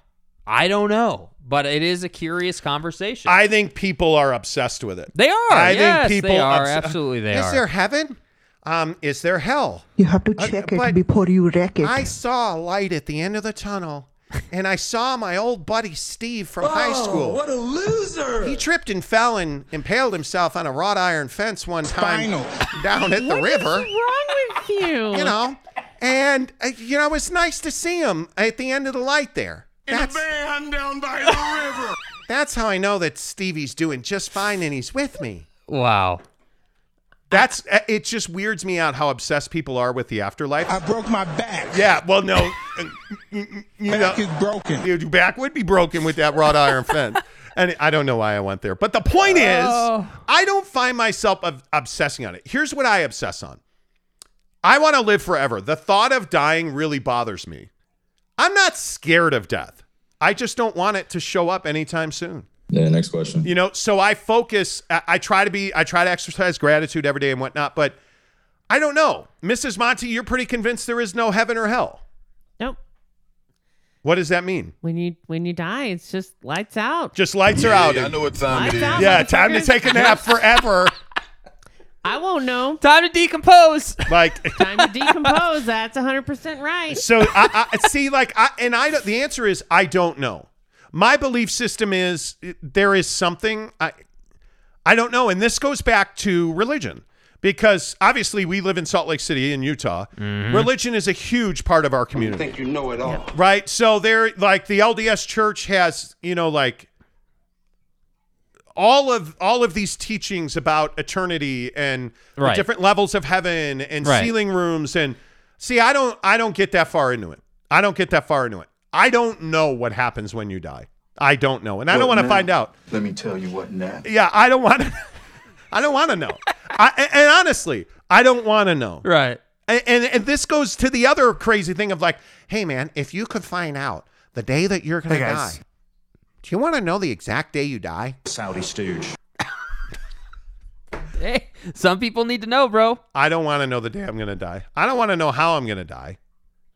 I don't know, but it is a curious conversation. I think people are obsessed with it. They are. I yes, think people they are. obs- Absolutely, they is are. there heaven? Um, is there hell? You have to Uh, check but it before you wreck it. I saw a light at the end of the tunnel, and I saw my old buddy Steve from high school. What a loser! He tripped and fell and impaled himself on a wrought iron fence one time Spinal. down at the What is river. What is wrong with you? You know, and uh, you know it was nice to see him at the end of the light there. In That's a van down by the river. that's how I know that Stevie's doing just fine and he's with me. wow. That's uh, it. Just weirds me out how obsessed people are with the afterlife. I broke my back. Yeah, well, no, uh, you Back know, is broken. your back would be broken with that wrought iron fence. And I don't know why I went there, but the point is, I don't find myself ob- obsessing on it. Here's what I obsess on: I want to live forever. The thought of dying really bothers me. I'm not scared of death. I just don't want it to show up anytime soon. Yeah, next question. You know, so I focus. I, I try to be. I try to exercise gratitude every day and whatnot. But I don't know, Mrs. Monty. You're pretty convinced there is no heaven or hell. nope. What does that mean? When you when you die, it's just lights out. Just lights are out. Yeah, I know what time Lights it is. out, Yeah, time to take a nap forever. I won't know. Time to decompose. Like, Time to decompose. That's 100% right. so I, I see, like, I, and I, the answer is I don't know. My belief system is uh, there is something I, I don't know, and this goes back to religion because obviously we live in Salt Lake City in Utah. Religion is a huge part of our community. I think you know it all. Right. So there, like the LDS church has, you know, like all of all of these teachings about eternity and Right. different levels of heaven and Right. sealing rooms and see, I don't, I don't get that far into it. I don't get that far into it. I don't know what happens when you die. I don't know, and I don't want to find out. Let me tell you what now. Yeah, I don't want to. I don't want to know. I, and- and honestly, I don't want to know. Right. And, and and this goes to the other crazy thing of like, hey man, if you could find out the day that you're gonna Hey, die, do you want to know the exact day you die? Saudi stooge. Hey, some people need to know, bro. I don't want to know the day I'm gonna die. I don't want to know how I'm gonna die.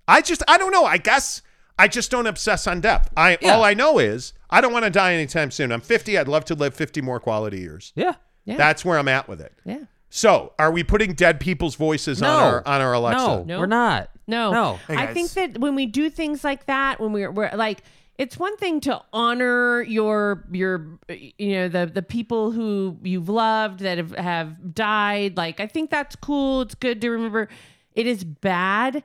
I just I don't know. I guess I just don't obsess on death. I Yeah. all I know is I don't want to die anytime soon. I'm 50. I'd love to live 50 more quality years. Yeah. Yeah. That's where I'm at with it. yeah. So, are we putting dead people's voices on our on our Alexa? No, No. we're not. No, No. Hey, I think that when we do things like that, when we're, we're like, it's one thing to honor your your you know the the people who you've loved that have have died. Like I think that's cool. It's good to remember. It is bad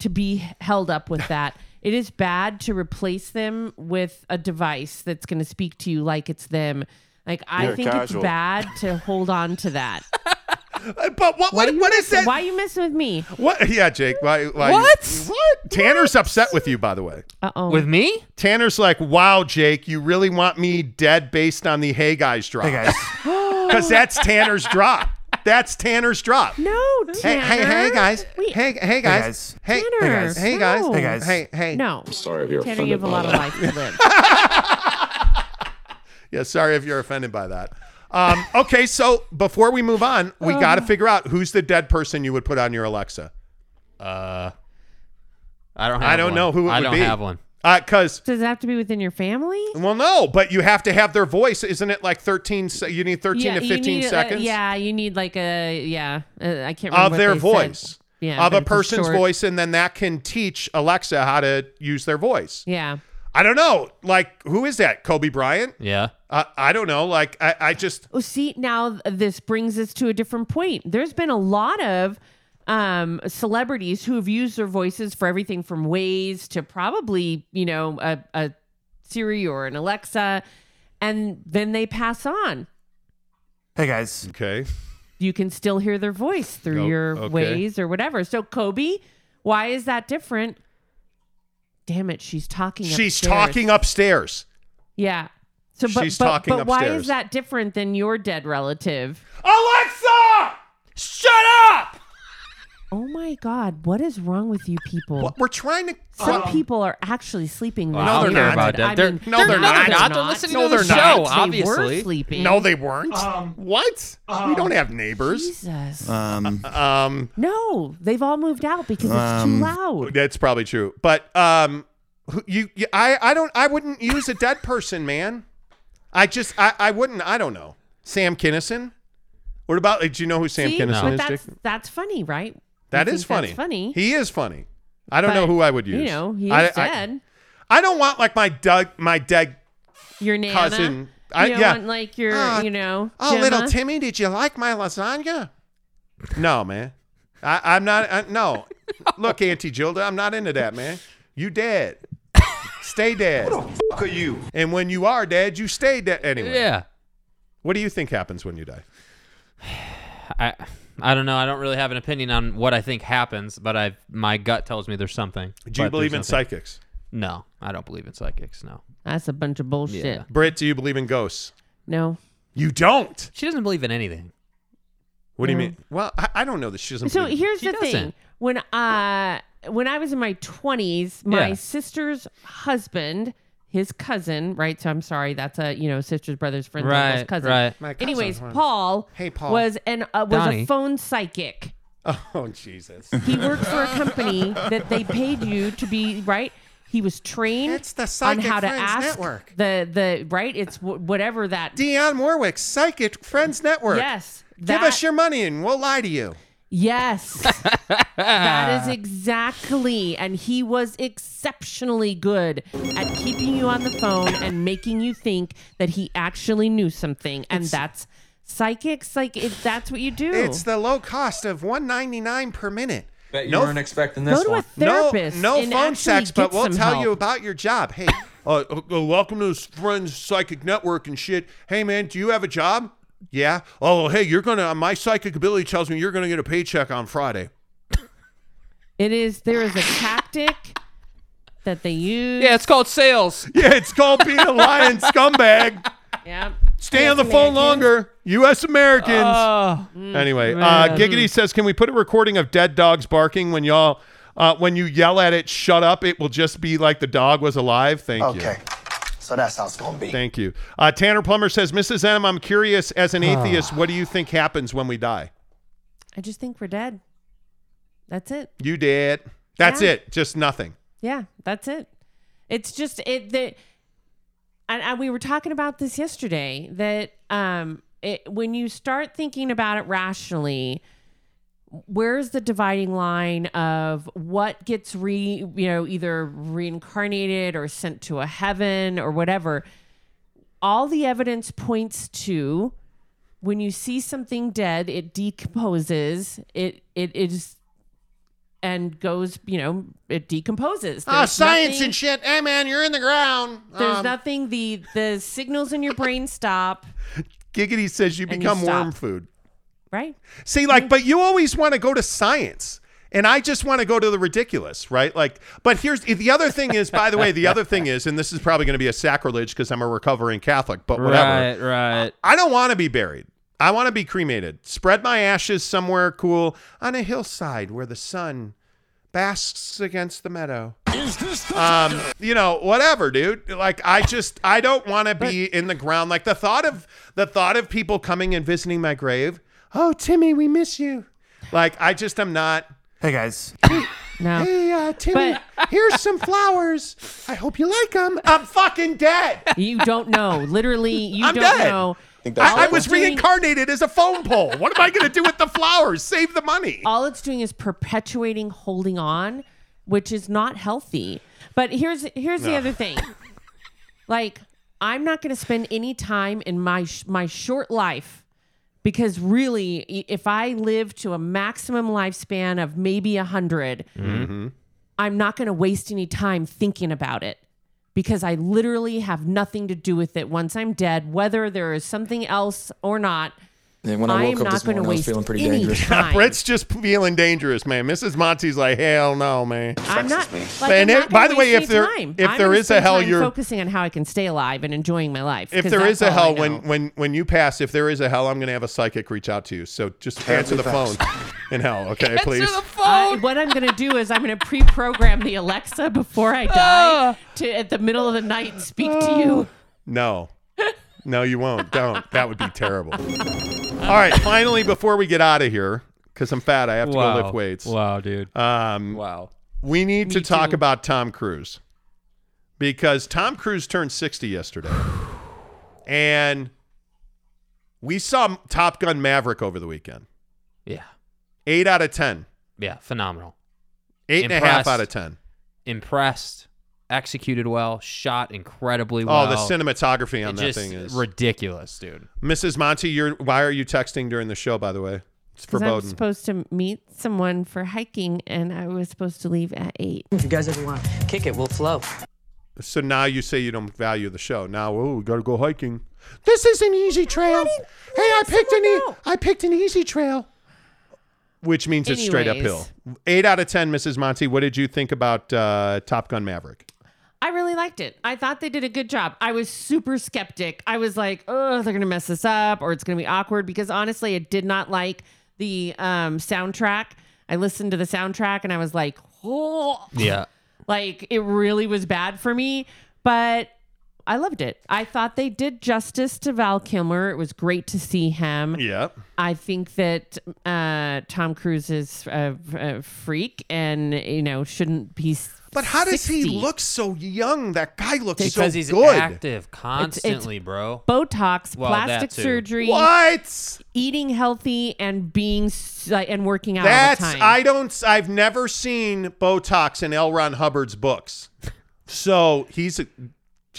to be held up with that. It is bad to replace them with a device that's going to speak to you like it's them. Like I You're think casual. it's bad to hold on to that. Uh, But what Why what, what is messing- that? Why you messing with me? What? Yeah, Jake. Why? why What? what? Tanner's upset with you, by the way. Uh oh. With me? Tanner's like, "Wow, Jake, you really want me dead based on the Hey Guys drop? Hey guys, Because that's Tanner's drop. That's Tanner's drop. no, Hey, Tanner. hey, hey, guys. Wait. Hey, hey, guys. guys. Hey, Tanner, guys. hey, guys. no. Hey, guys. Hey, hey. No. Sorry if you're Tanner, you have a lot of life to live. Yeah, sorry if you're offended by that. Um, okay, so before we move on, we got to figure out who's the dead person you would put on your Alexa. Uh, I don't. Have I don't one. know who it I would don't be. have one. Because Does it have to be within your family? well, no, but you have to have their voice. Isn't it like 13? You need 13 to 15 need, uh, seconds. yeah, you need like a yeah. Uh, I can't remember of what their they voice. Said. Yeah, of a person's short- voice, and then that can teach Alexa how to use their voice. Yeah. I don't know. Like, who is that? Kobe Bryant? Yeah. Uh, I don't know. Like, I, I just Oh, see, now this brings us to a different point. There's been a lot of um, celebrities who have used their voices for everything from Waze to probably, you know, a, a Siri or an Alexa, and then they pass on. hey guys, okay. You can still hear their voice through Oh, your okay. Waze or whatever. So, Kobe, why is that different? Damn it, she's talking. She's upstairs. talking upstairs. Yeah. So, but, She's but, talking but why is that different than your dead relative? Alexa, shut up! Oh my God, what is wrong with you people? What, we're trying to. Some people are actually sleeping. Well, this I don't they're care not. about that. They're- mean, No, they're not. They're not. They're listening No, to the they're show. not. They were Obviously. sleeping. No, they weren't. what? we don't have neighbors. Jesus. um, Um, no, they've all moved out because it's Um, too loud. that's probably true. But um, you, you, I, I don't, I wouldn't use a dead person, man. I just, I, I wouldn't. I don't know. Sam Kinison. What about? Do you know who Sam See, Kinison but is? that's Jake? that's funny, right? That You is think funny. That's funny. He is funny. I don't But, know who I would use. You know, he's I, I- dead. I don't want like my Doug, my dead your nana. cousin. I, you don't yeah. want, like your, Ah, you know. Oh, little Timmy, did you like my lasagna? No, man. I, I'm not. I, no. Look, Auntie Gilda, I'm not into that, man. You dead. Stay dead. Fuck are you? And when you are dead, you stay dead. Anyway. Yeah. What do you think happens when you die? I I don't know. I don't really have an opinion on what I think happens, but I my gut tells me there's something. Do you believe in nothing. psychics? No, I don't believe in psychics. No. That's a bunch of bullshit. Yeah. Britt, do you believe in ghosts? No. You don't. She doesn't believe in anything. What do you mean? Well, I, I don't know that she doesn't. So believe- here's She the thing: doesn't. when uh when I was in my twenties, my Yeah. sister's husband, his cousin, right? So I'm sorry, that's a you know sister's brother's friend's Right, uncle's cousin. right. My cousin, Anyways, huh? Paul, Hey, Paul. was an uh, was Donnie. a phone psychic. Oh Jesus! He worked for a company that they paid you to be right. He was trained It's the on Psychic how to Friends ask Network. the the right. It's w- whatever that. Dionne Warwick, Psychic Friends Network. yes, Give that- us your money and we'll lie to you. Yes. that is exactly. And he was exceptionally good at keeping you on the phone and making you think that he actually knew something. And that's psychics. Like, if that's what you do. It's the low cost of one ninety nine per minute. Bet you No- weren't expecting Go this to a one. therapist. No, no and phone actually sex, but get we'll some tell help. you about your job. Hey, uh, uh, welcome to Friends Psychic Network and shit. Hey, man, do you have a job? Yeah. Oh, hey, you're gonna. My psychic ability tells me you're gonna get a paycheck on Friday. It is, there is a tactic that they use. Yeah, it's called sales. Yeah, it's called being a lion scumbag. Yeah. Stay Yes, on the phone Americans. longer. U.S. Americans. Oh, Anyway, uh. Giggity says, "Can we put a recording of dead dogs barking when y'all, uh, when you yell at it, shut up? It will just be like the dog was alive." Thank you. Okay. So that's how it's gonna be. Thank you. Uh, Tanner Plummer says, "Mrs. M, I'm curious. As an atheist, what do you think happens when we die? I just think we're dead. That's it. You dead? That's Yeah. it. Just nothing. Yeah, that's it. It's just it that and, and we were talking about this yesterday that um it, when you start thinking about it rationally where's the dividing line of what gets re you know either reincarnated or sent to a heaven or whatever all the evidence points to when you see something dead it decomposes it it is and goes you know it decomposes Ah, There's science nothing- and shit. Hey, man, you're in the ground. there's Um, nothing the the signals in your brain stop Giggity says you And you become worm food. Right See, like, but you always want to go to science. And I just want to go to the ridiculous, right? Like, but here's the other thing is, by the way, the other thing is, and this is probably going to be a sacrilege because I'm a recovering Catholic, but whatever. right, right. I don't want to be buried. I want to be cremated. Spread my ashes somewhere cool on a hillside where the sun basks against the meadow. um, you know, whatever, dude. Like I just I don't want to be in the ground. Like the thought of the thought of people coming and visiting my grave. Oh, Timmy, we miss you. Like I just am not Hey guys, no Hey, uh, Timmy, here's some flowers. I hope you like them. I'm fucking dead. you don't know literally you I'm don't dead. know I, I All was it's doing- reincarnated as a phone pole. What am I going to do with the flowers? Save the money. all it's doing is perpetuating holding on which is not healthy but here's here's the other thing like i'm not going to spend any time in my sh- my short life because really if i live to a maximum lifespan of maybe a 100 mm-hmm. i'm not going to waste any time thinking about it. Because i literally have nothing to do with it once i'm dead whether there is something else or not And when I I woke am up not this going to morning, I was waste feeling pretty any dangerous. time. Brett's just feeling dangerous, man. Mrs. Monty's like, hell no, man. I'm not. Like, And I'm not by the way, if any there- time. if I'm there is a hell, you're- focusing on how I can stay alive and enjoying my life. If there is a that's all I hell, when when when you pass, if there is a hell, I'm going to have a psychic reach out to you. So just answer the phone in hell, okay, please. I- uh, what I'm going to do is I'm going to pre-program the Alexa before I die ah. to at the middle of the night speak to ah. you. No. No, you won't. Don't. That would be terrible. All right. Finally, before we get out of here, because I'm fat, I have to wow. go lift weights. Wow, dude. Um, wow. we need to talk too. about Tom Cruise because Tom Cruise turned 60 yesterday. and we saw Top Gun Maverick over the weekend. Yeah. Eight out of 10. Yeah. Phenomenal. Eight and a half Impressed. out of 10. Impressed. Executed well. Shot incredibly well. Oh, the cinematography on It that just thing is ridiculous, dude. Mrs. Monty, you're why are you texting during the show, by the way? It's Because I'm supposed to meet someone for hiking, and I was supposed to leave at eight. If you guys ever want to kick it, we'll flow. So now you say you don't value the show. Now, oh, we gotta go hiking. This is an easy trail. Hey, I picked an e- someone I picked an easy trail. Which means it's straight uphill. Eight out of ten, Mrs. Monty. What did you think about uh, Top Gun Maverick? I really liked it. I thought they did a good job. I was super skeptic. I was like, oh, they're going to mess this up or it's going to be awkward because honestly, I did not like the um, soundtrack. I listened to the soundtrack and I was like, oh, Yeah. like it really was bad for me. But I loved it. I thought they did justice to Val Kilmer. It was great to see him. Yeah. I think that uh, Tom Cruise is a, a freak and, you know, shouldn't be. But how does 60. he look so young? That guy looks Because so he's good. active constantly, bro. Botox, Well, plastic surgery, What? eating healthy, and being and working out That's all the time. I don't. I've never seen Botox in L. Ron Hubbard's books. So he's. A,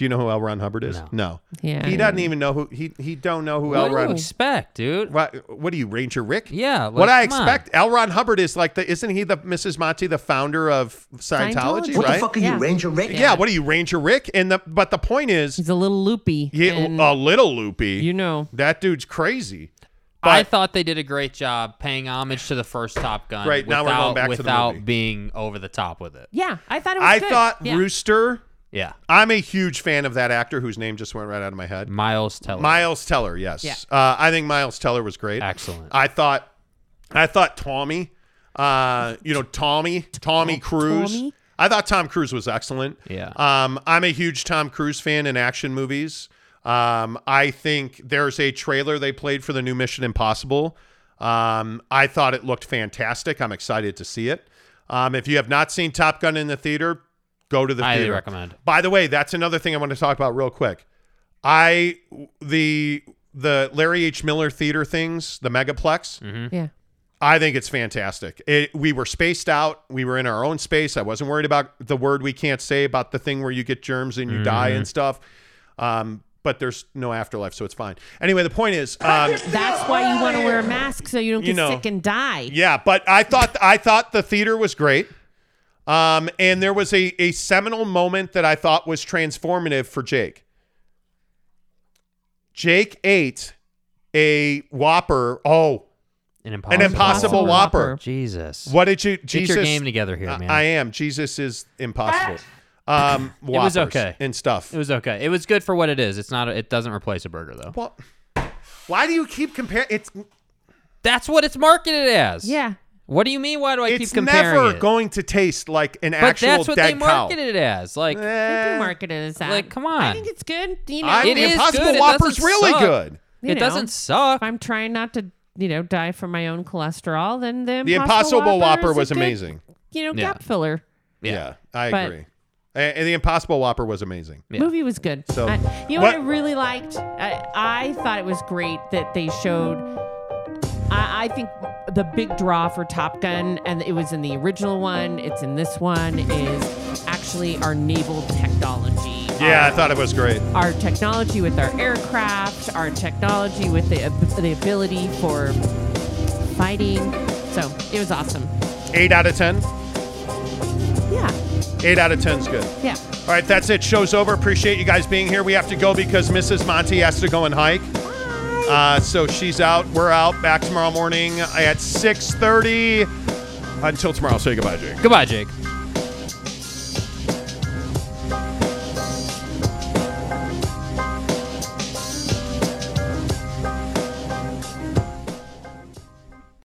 do you know who L. Ron Hubbard is? No. Yeah, He I doesn't even know who he. He don't know who What L. do Ron. you expect, dude? What, what are you, Ranger Rick? Yeah. what I like, come on. expect, L. Ron Hubbard is like the. Isn't he the Mrs. Monty, the founder of Scientology? Scientology. What right? the fuck are Yeah. you, Ranger Rick? Yeah. What are you, Ranger Rick? And the but the point is, He's a little loopy. yeah, and a little loopy. you know, that dude's crazy. I But- thought they did a great job paying homage to the first Top Gun. Great, now without, we're going back to the without movie. being over the top with it. Yeah, I thought it was I good. thought yeah. Rooster. Yeah, I'm a huge fan of that actor whose name just went right out of my head. Miles Teller. Miles Teller, yes. Yeah. Uh, I think Miles Teller was great. Excellent. I thought, I thought Tommy, uh, you know, Tommy, Tommy Cruise. Tommy? I thought Tom Cruise was excellent. Yeah. Um, I'm a huge Tom Cruise fan in action movies. Um, I think there's a trailer they played for the new Mission Impossible. Um, I thought it looked fantastic. I'm excited to see it. Um, if you have not seen Top Gun in the theater, go to the Highly theater. recommend. By the way, that's another thing I want to talk about real quick. I the the Larry H. Miller theater things, the Megaplex. Mm-hmm. Yeah. I think it's fantastic. It, we were spaced out. We were in our own space. I wasn't worried about the word we can't say about the thing where you get germs and you die Mm-hmm. and stuff. Um, but there's no afterlife, so it's fine. Anyway, the point is, um, That's why you want to wear a mask so you don't You get know. sick and die. yeah. But I thought I thought the theater was great. Um, and there was a, a seminal moment that I thought was transformative for Jake. Jake ate a Whopper. Oh, An an impossible, Impossible Whopper. Whopper. Jesus. What did you? Get Jesus, your game together here, I- man. I am. Jesus is impossible. Um, It was okay. and stuff. It was okay. It was good for what it is. It's not. A, It doesn't replace a burger though. Well, why do you keep comparing? It's That's what it's marketed as. Yeah. What do you mean? Why do I it's keep comparing It's never it? going to taste like an but actual that's what they dead cow. marketed it as. Like, They Eh, do market it as that. like, come on, I think it's good. You know, I, It the is Impossible good. Whopper's doesn't really suck. good. you it know, doesn't suck. If I'm trying not to, you know, die from my own cholesterol, then the The Impossible, Impossible Whopper is a was good, amazing. You know, Yeah. gap filler. Yeah, I But- agree. And, and the Impossible Whopper was amazing. Yeah. Movie was good. So, I, you know what? what- I really liked? I, I thought it was great that they showed. I, I think the big draw for Top Gun, and it was in the original one, it's in this one, is actually our naval technology. Yeah, I thought it was great. Our technology with our aircraft, our technology with the the ability for fighting. So it was awesome. Eight out of ten. Yeah, Eight out of ten's good. yeah. All right, that's it. Show's over. Appreciate you guys being here. We have to go because Mrs. Monty has to go and hike. Uh, so she's out. We're out. Back tomorrow morning at 6.30. Until tomorrow, say goodbye, Jake. Goodbye, Jake.